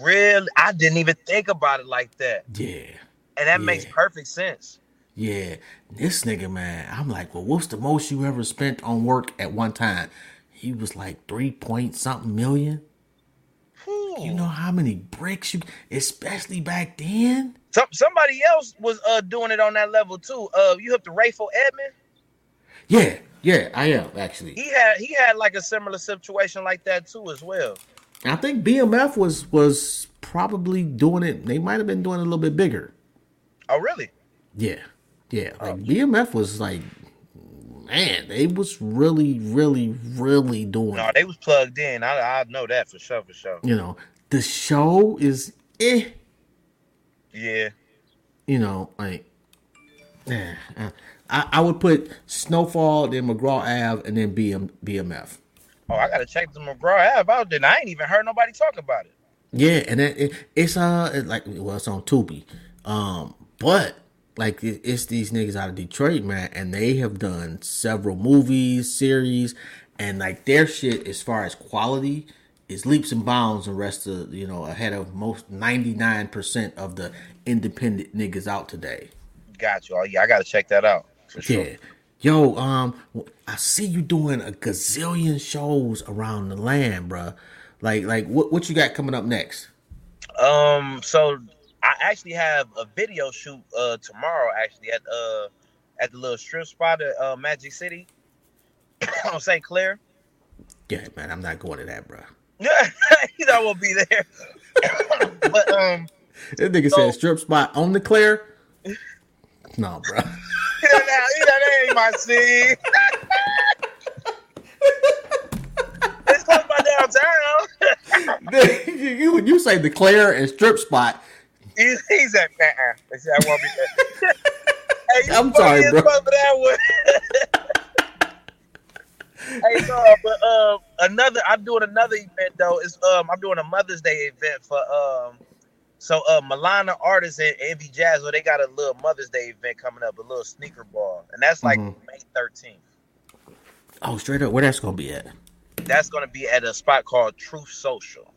Really, I didn't even think about it like that, yeah. and that makes perfect sense. Yeah, this nigga, man, I'm like, well, what's the most you ever spent on work at one time? He was like three point something million. You know how many bricks you, especially back then. Some, somebody else was uh doing it on that level too. Uh, you have to Rayful Edmond. Yeah, yeah, I am actually. He had he had like a similar situation like that too as well. I think BMF was was probably doing it. They might have been doing it a little bit bigger. Oh really? Yeah, yeah. Oh, Like BMF was like, man, they was really, really, really doing. No, it. they was plugged in. I I know that for sure for sure. You know, the show is eh. Yeah. you know, like, eh, uh, I, I would put Snowfall, then McGraw Ave, and then BM, BMF. Oh, I gotta check the McGraw Ave out there. I ain't even heard nobody talk about it. Yeah, and it, it, it's uh like well it's on Tubi, um, but like it's these niggas out of Detroit, man, and they have done several movies, series, and like their shit as far as quality is leaps and bounds the rest of you know ahead of most ninety nine percent of the independent niggas out today. Got you. Oh yeah, I gotta check that out for sure. Yeah. Yo, um, I see you doing a gazillion shows around the land, bruh. Like, like what what you got coming up next? Um, so I actually have a video shoot uh tomorrow actually at uh at the little strip spot at uh, Magic City on St. Clair. Yeah, man, I'm not going to that, bro. Yeah, I won't be there. but um, this nigga so, said strip spot on the Clair. No, bro. you know, you know that ain't my scene. it's close by downtown. you when you say the Clair and strip spot, he's, he's at nah. I won't be there. hey, I'm sorry, bro. hey, no, but um, another. I'm doing another event though. Is um, I'm doing a Mother's Day event for um, so uh, Milana Artists and Envy Jazz. Well, they got a little Mother's Day event coming up, a little sneaker ball, and that's like mm-hmm. May 13th. Oh, straight up, where that's gonna be at? That's gonna be at a spot called Truth Social.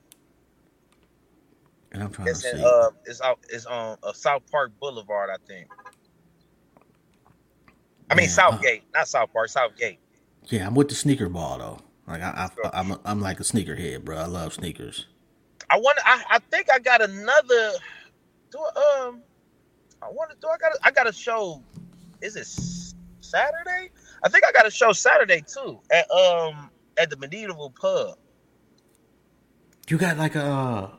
And I'm trying it's to in, see. Uh, it's out. It's on uh, South Park Boulevard, I think. I mean uh, Southgate, uh, not South Park, Southgate. Yeah, I'm with the sneaker ball though. Like I, I am I'm, I'm like a sneakerhead, bro. I love sneakers. I want. I, I think I got another. Do um. I want to do. I got. I got a show. Is it Saturday? I think I got a show Saturday too at um at the medieval pub. You got like a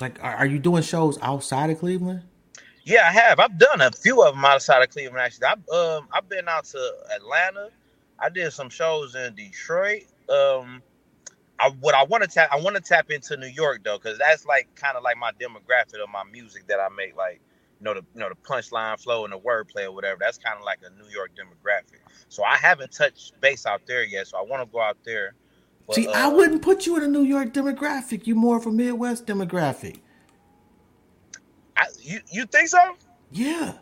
like. Are you doing shows outside of Cleveland? Yeah, I have. I've done a few of them outside of Cleveland. Actually, I've um I've been out to Atlanta. I did some shows in Detroit. Um, I what I want to tap I want to tap into New York though, because that's like kind of like my demographic of my music that I make, like you know the you know the punchline flow and the wordplay or whatever. That's kind of like a New York demographic. So I haven't touched base out there yet. So I want to go out there. But, See, uh, I wouldn't put you in a New York demographic. You more of a Midwest demographic. I, you you think so? Yeah.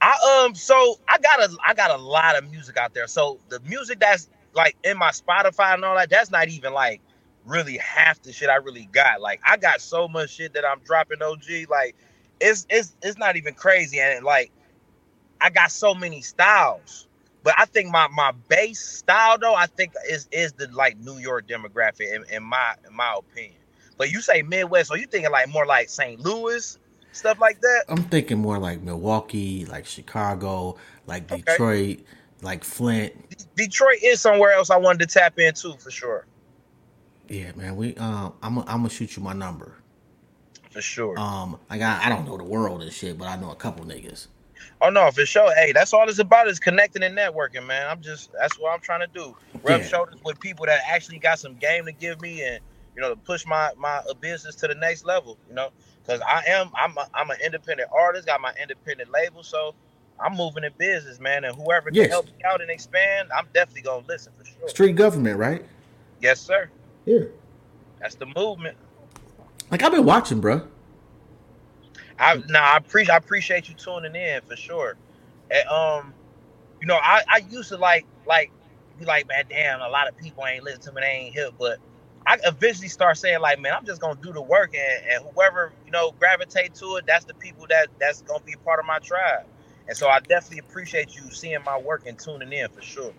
I um so I got a I got a lot of music out there. So the music that's like in my Spotify and all that, that's not even like really half the shit I really got. Like I got so much shit that I'm dropping OG. Like it's it's it's not even crazy. And like I got so many styles. But I think my my base style though, I think is is the like New York demographic in, in my in my opinion. But you say Midwest, so you thinking like more like St. Louis, stuff like that? I'm thinking more like Milwaukee, like Chicago, like Detroit, okay. like Flint. Detroit is somewhere else I wanted to tap into for sure. Yeah, man. We um, I'm I'm gonna shoot you my number for sure. Um, I got I don't know the world and shit, but I know a couple niggas. Oh no, for sure. Hey, that's all it's about is connecting and networking, man. I'm just that's what I'm trying to do. Rub yeah. shoulders with people that actually got some game to give me and you know to push my my business to the next level. You know, because I am I'm a, I'm an independent artist, got my independent label, so I'm moving in business, man. And whoever can help me out and expand, I'm definitely gonna listen for sure. Street government, right? Yes, sir. Yeah, that's the movement. Like I've been watching, bro. I now I appreciate I appreciate you tuning in for sure. And um, you know, I I used to like like be like, man, damn, a lot of people ain't listen to me, they ain't hip, but I eventually start saying like, man, I'm just gonna do the work, and, and whoever you know gravitate to it, that's the people that that's gonna be part of my tribe. And so I definitely appreciate you seeing my work and tuning in for sure.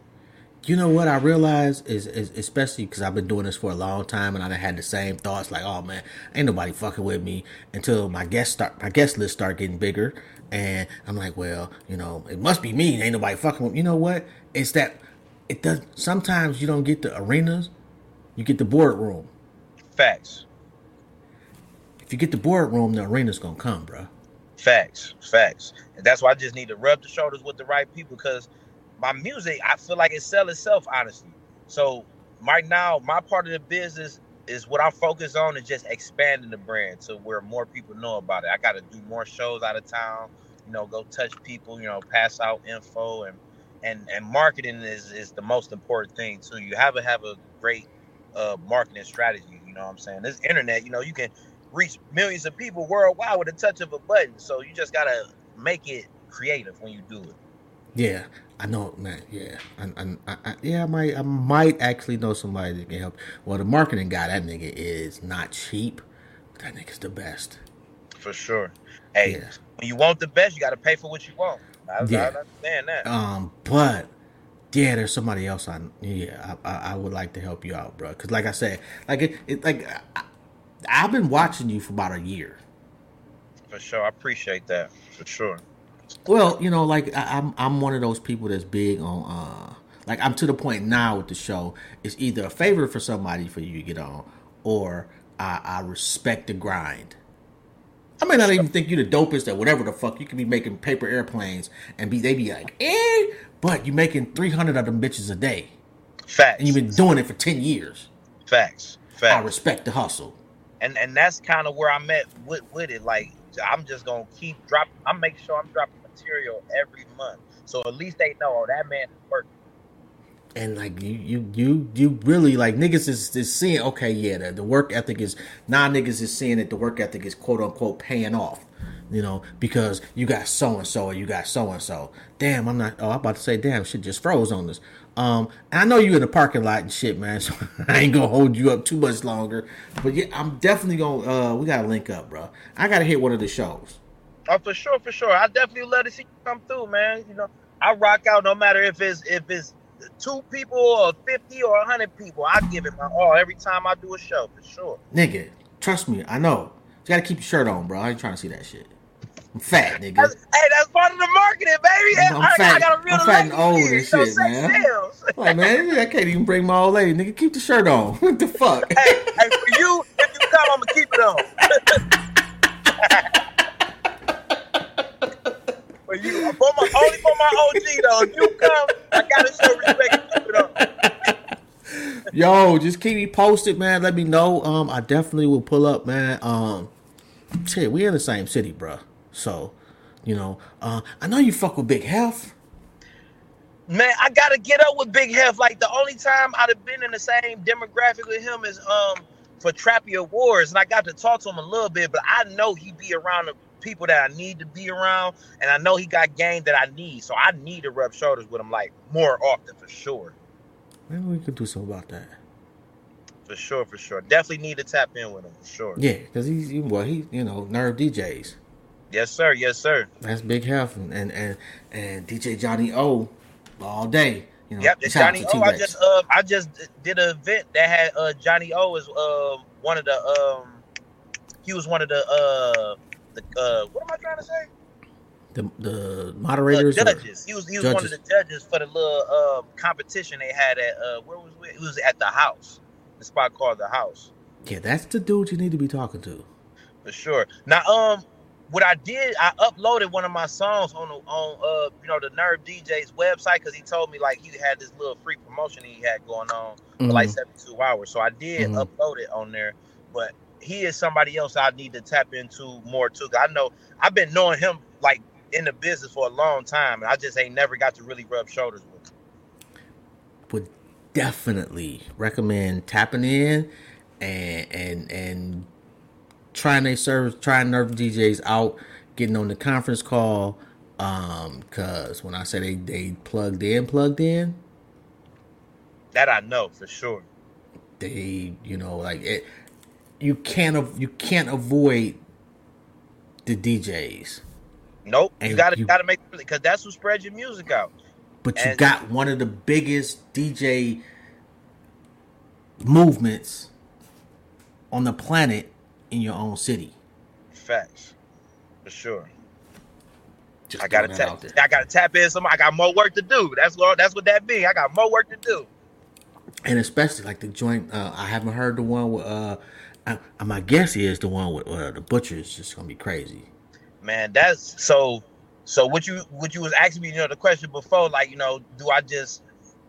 You know what I realize is, is especially because I've been doing this for a long time, and I had the same thoughts like, oh man, ain't nobody fucking with me until my guest start my guest list start getting bigger, and I'm like, well, you know, it must be me. Ain't nobody fucking with me. You know what? It's that it does. Sometimes you don't get the arenas you get the boardroom. Facts. If you get the boardroom, the arena's gonna come, bro. Facts, facts. And that's why I just need to rub the shoulders with the right people because my music, I feel like it sell itself, honestly. So right now, my part of the business is what I'm focused on is just expanding the brand to where more people know about it. I got to do more shows out of town, you know, go touch people, you know, pass out info and and and marketing is is the most important thing too. You have to have a great uh, marketing strategy. You know what I'm saying? This internet, you know, you can reach millions of people worldwide with a touch of a button. So you just gotta make it creative when you do it. Yeah, I know, man. Yeah, I, I, I, yeah, I might, I might actually know somebody that can help. Well, the marketing guy, that nigga is not cheap. But that nigga's the best. For sure. Hey, yeah. when you want the best, you got to pay for what you want. I, yeah. I understand that. Um, but yeah, there's somebody else on. Yeah, I, I, I, would like to help you out, bro. Because like I said, like it, it like I, I've been watching you for about a year. For sure, I appreciate that. For sure. Well, you know, like I, am I'm one of those people that's big on uh like I'm to the point now with the show. It's either a favor for somebody for you to get on, or I, I respect the grind. I may not even think you the dopest or whatever the fuck. You could be making paper airplanes and be they be like, eh, but you making three hundred of them bitches a day. Facts. And you've been doing it for ten years. Facts. Facts. I respect the hustle. And and that's kind of where I'm at with with it. Like I'm just gonna keep dropping. I'm making sure I'm dropping material every month, so at least they know, oh, that man working. And like you, you, you, you really like niggas is, is seeing. Okay, yeah, the, the work ethic is now niggas is seeing that the work ethic is quote unquote paying off you know, because you got so and so or you got so and so. Damn, I'm not. Oh, I'm about to say, damn, shit just froze on this. Um, and I know you in the parking lot and shit, man. So I ain't gonna hold you up too much longer. But yeah, I'm definitely gonna. Uh, we gotta link up, bro. I gotta hit one of the shows. Oh, for sure, for sure. I definitely love to see you come through, man. You know, I rock out no matter if it's if it's two people or fifty or hundred people. I give it my all every time I do a show, for sure. Nigga, trust me, I know. You gotta keep your shirt on, bro. I ain't trying to see that shit. I'm fat, nigga. That's, hey, that's part of the marketing, baby. I'm, I'm fat. I got a real I'm fat and old and shit, man. like, man, I can't even bring my old lady, nigga. Keep the shirt on. what the fuck? Hey, hey, for you, if you come, I'm gonna keep it on. for you, for my, only for my OG though. If you come, I gotta show respect and keep it on. Yo, just keep me posted, man. Let me know. Um, I definitely will pull up, man. Um, shit, we in the same city, bro. So, you know, uh, I know you fuck with Big Hef. Man, I gotta get up with Big Hef. Like the only time I'd have been in the same demographic with him is um for Trappy Awards, and I got to talk to him a little bit. But I know he be around the people that I need to be around, and I know he got game that I need. So I need to rub shoulders with him like more often for sure. Maybe we could do something about that. For sure, for sure. Definitely need to tap in with him for sure. Yeah, because he's well, he you know nerve DJs. Yes, sir. Yes, sir. That's Big Hef and and and, and DJ Johnny O all day. You know, yep, Johnny O. I just uh I just did an event that had uh Johnny O as uh one of the um he was one of the uh the uh what am I trying to say? The the moderators, judges. He was he was judges. one of the judges for the little uh competition they had at uh where was it? It was at the house, the spot called the house. Yeah, that's the dude you need to be talking to. For sure. Now, um, what I did, I uploaded one of my songs on on uh you know the Nerve DJ's website because he told me like he had this little free promotion he had going on mm-hmm. for like mm-hmm. 72 hours. So I did mm-hmm. upload it on there, but he is somebody else I need to tap into more too. I know I've been knowing him like in the business for a long time, and I just ain't never got to really rub shoulders with him. Would definitely recommend tapping in and and and trying their service, trying nerve DJs out, getting on the conference call. Um, cause when I say they they plugged in, plugged in. That I know for sure. They, you know, like it. You can't you can't avoid the DJs. Nope, and you gotta you, gotta make because that's who spreads your music out. But and, you got one of the biggest DJ movements on the planet in your own city. Facts, for sure. Just I gotta tap. I gotta tap in some. I got more work to do. That's what. That's what that be. I got more work to do. And especially like the joint. Uh, I haven't heard the one with. Uh, I, my guess is the one with uh, the butcher is just gonna be crazy. Man, that's so. So what you what you was asking me, you know, the question before, like you know, do I just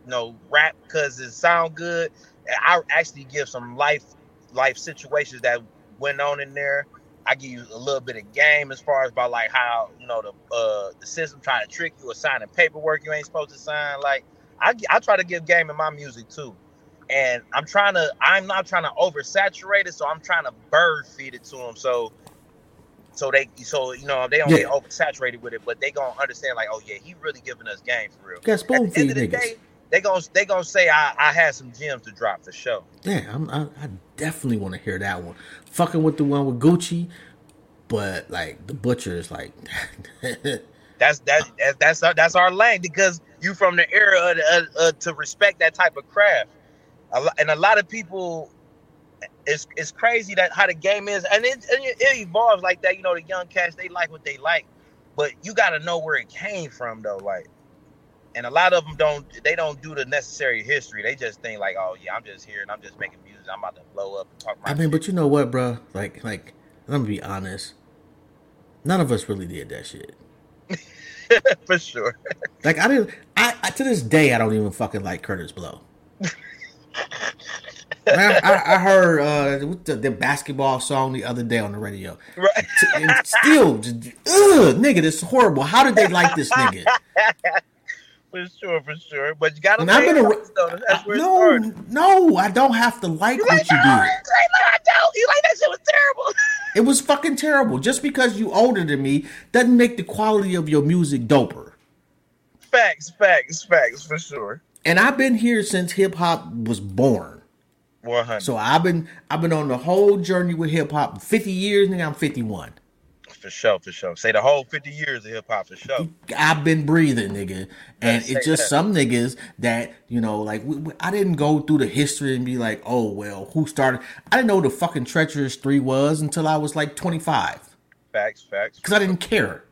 you know rap because it sound good? I actually give some life life situations that went on in there. I give you a little bit of game as far as about like how you know the uh, the system trying to trick you or signing paperwork you ain't supposed to sign. Like I, I try to give game in my music too, and I'm trying to. I'm not trying to oversaturate it, so I'm trying to bird feed it to them. So, so they, so you know, they don't Yeah. get oversaturated with it, but they gonna understand like, oh yeah, he really giving us game for real. Got spoon At the end feed niggas. day, they gonna they gonna say I, I had some gems to drop for sure. Yeah, I'm, I, I definitely want to hear that one. Fucking with the one with Gucci, but like the butcher is like, That's that that- that's our, that's our lane because you from the era of, the- of, of- to respect that type of craft. A and a lot of people, it's it's crazy that how the game is, and it, and it it evolves like that. You know, the young cats they like what they like, but you got to know where it came from though. Like, and a lot of them don't they don't do the necessary history. They just think like, oh yeah, I'm just here and I'm just making music. I'm about to blow up and talk my I mean, but you know what, bro? Like, like let me be honest. None of us really did that shit. shit for sure. Like, I didn't. I, I to this day, I don't even fucking like Kurtis Blow. I, I, I heard uh, the, the basketball song the other day on the radio. Right. And still, just, ugh, nigga, this is horrible. How did they like this nigga? For sure, for sure. But you gotta And I've been a- though. That's where it no, started. no, I don't have to like You what like, you no, you like, I don't. You like that shit was terrible. It was fucking terrible. Just because you older than me doesn't make the quality of your music doper. facts, facts, facts, for sure. And I've been here since hip hop was born. One hundred, So I've been I've been on the whole journey with hip hop. Fifty years, nigga. I'm fifty one. For sure, for sure. Say the whole fifty years of hip hop, for sure. I've been breathing, nigga. And it's just that. some niggas that you know, like we, we- I didn't go through the history and be like, oh well, who started? I didn't know the fucking treacherous three was until I was like twenty five Facts, facts, because I didn't care.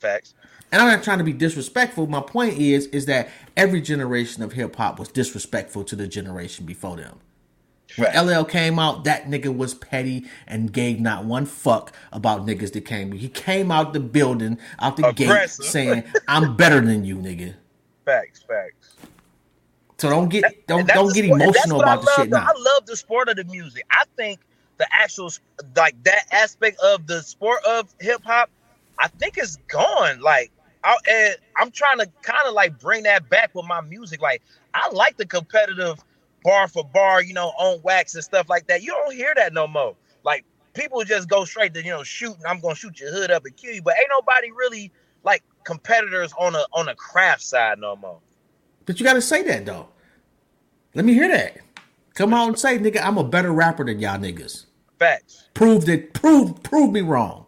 facts. And I'm not trying to be disrespectful. My point is, is that every generation of hip hop was disrespectful to the generation before them. Facts. LL came out, that nigga was petty and gave not one fuck about niggas that came. He came out the building, out the Aggressive. gate, saying, "I'm better than you, nigga." Facts, facts. So don't get don't don't get sport- emotional about the shit now. I love the sport of the music. I think the actual like that aspect of the sport of hip hop, I think is gone. Like, I, and I'm trying to kind of like bring that back with my music. Like, I like the competitive bar for bar, you know, on wax and stuff like that. You don't hear that no more. Like, people just go straight to you know shooting. I'm gonna shoot your hood up and kill you, but ain't nobody really like competitors on a on a craft side no more. But you got to say that though. Let me hear that. Come on and say, nigga, I'm a better rapper than y'all niggas. Facts. Prove that. Prove prove me wrong.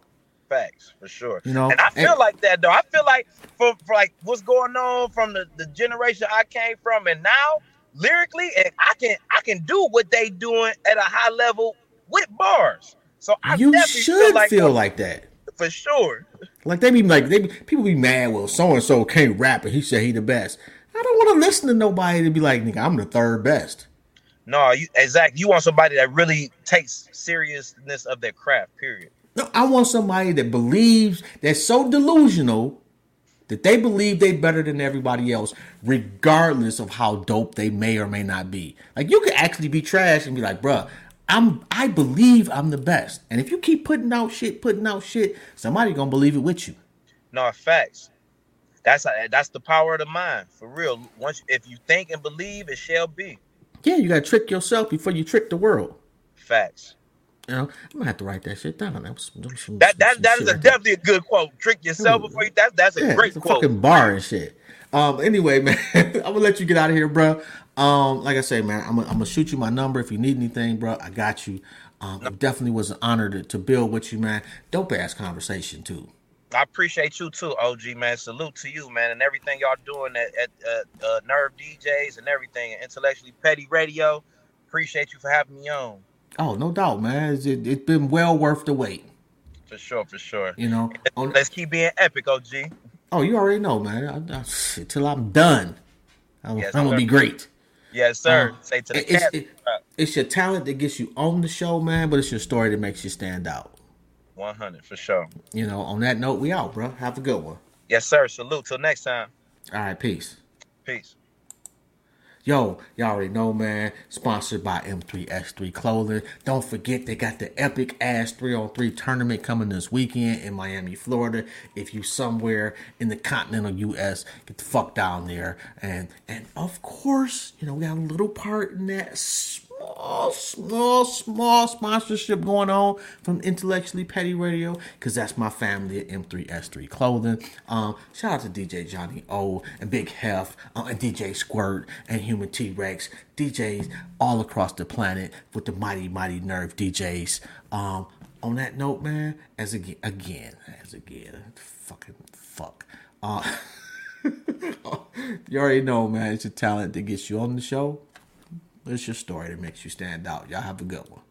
Facts for sure. You know, and I feel and- like that though. I feel like for, for like what's going on from the, the generation I came from and now lyrically, and I can I can do what they doing at a high level with bars. So I you definitely should feel feel like, like, that. for sure. Like they be like they be, people be mad. Well, so and so can't rap, and he said he the best. I don't want to listen to nobody to be like, nigga, I'm the third best. No, you exactly. You want somebody that really takes seriousness of their craft. Period. No, I want somebody that believes that's so delusional that they believe they better than everybody else, regardless of how dope they may or may not be. Like you could actually be trash and be like, bruh, I'm I believe I'm the best. And if you keep putting out shit, putting out shit, somebody gonna believe it with you. No facts. That's uh, that's the power of the mind for real. Once if you think and believe, it shall be. Yeah, you gotta trick yourself before you trick the world. Facts. You know, I'm gonna have to write that shit down. That was some, That some- that some that a right there. definitely a good quote. Trick yourself before you. That that's a Yeah, great a quote. fucking bar and shit. Um. Anyway, man, I'm gonna let you get out of here, bro. Um. Like I say, man, I'm gonna, I'm gonna shoot you my number if you need anything, bro. I got you. Um. It definitely was an honor to, to build with you, man. Dope ass conversation too. I appreciate you too, OG man. Salute to you, man, and everything y'all doing at, at uh, uh, Nerve DJs and everything, and Intellectually Petty Radio. Appreciate you for having me on. Oh, no doubt, man. It's, it, it's been well worth the wait. For sure, for sure. You know. On, Let's keep being epic, OG. oh, you already know, man. I, I, shit, till I'm done, I'm, Yes, I'm gonna be great. Yes, sir. Uh, Say to the It's, it- it's your talent that gets you on the show, man. But it's your story that makes you stand out. One hundred for sure. You know. On that note, we out, bro. Have a good one. Yes, sir. Salute. Till next time. All right, peace. Peace. Yo, y'all already know, man. Sponsored by M3S3 Clothing. Don't forget they got the epic ass 303 tournament coming this weekend in Miami, Florida. If you somewhere in the continental US, get the fuck down there. And and of course, you know, we got a little part in that small, small, small sponsorship going on from Intellectually Petty Radio because that's my family at M3S3 Clothing. Um, shout out to DJ Johnny O and Big Hef uh, and DJ Squirt and Human T Rex, DJs all across the planet with the mighty, mighty Nerve DJs. Um, on that note, man, as again, again, as again, fucking fuck. Uh, you already know, man. It's your talent that gets you on the show. It's your story that makes you stand out. Y'all have a good one.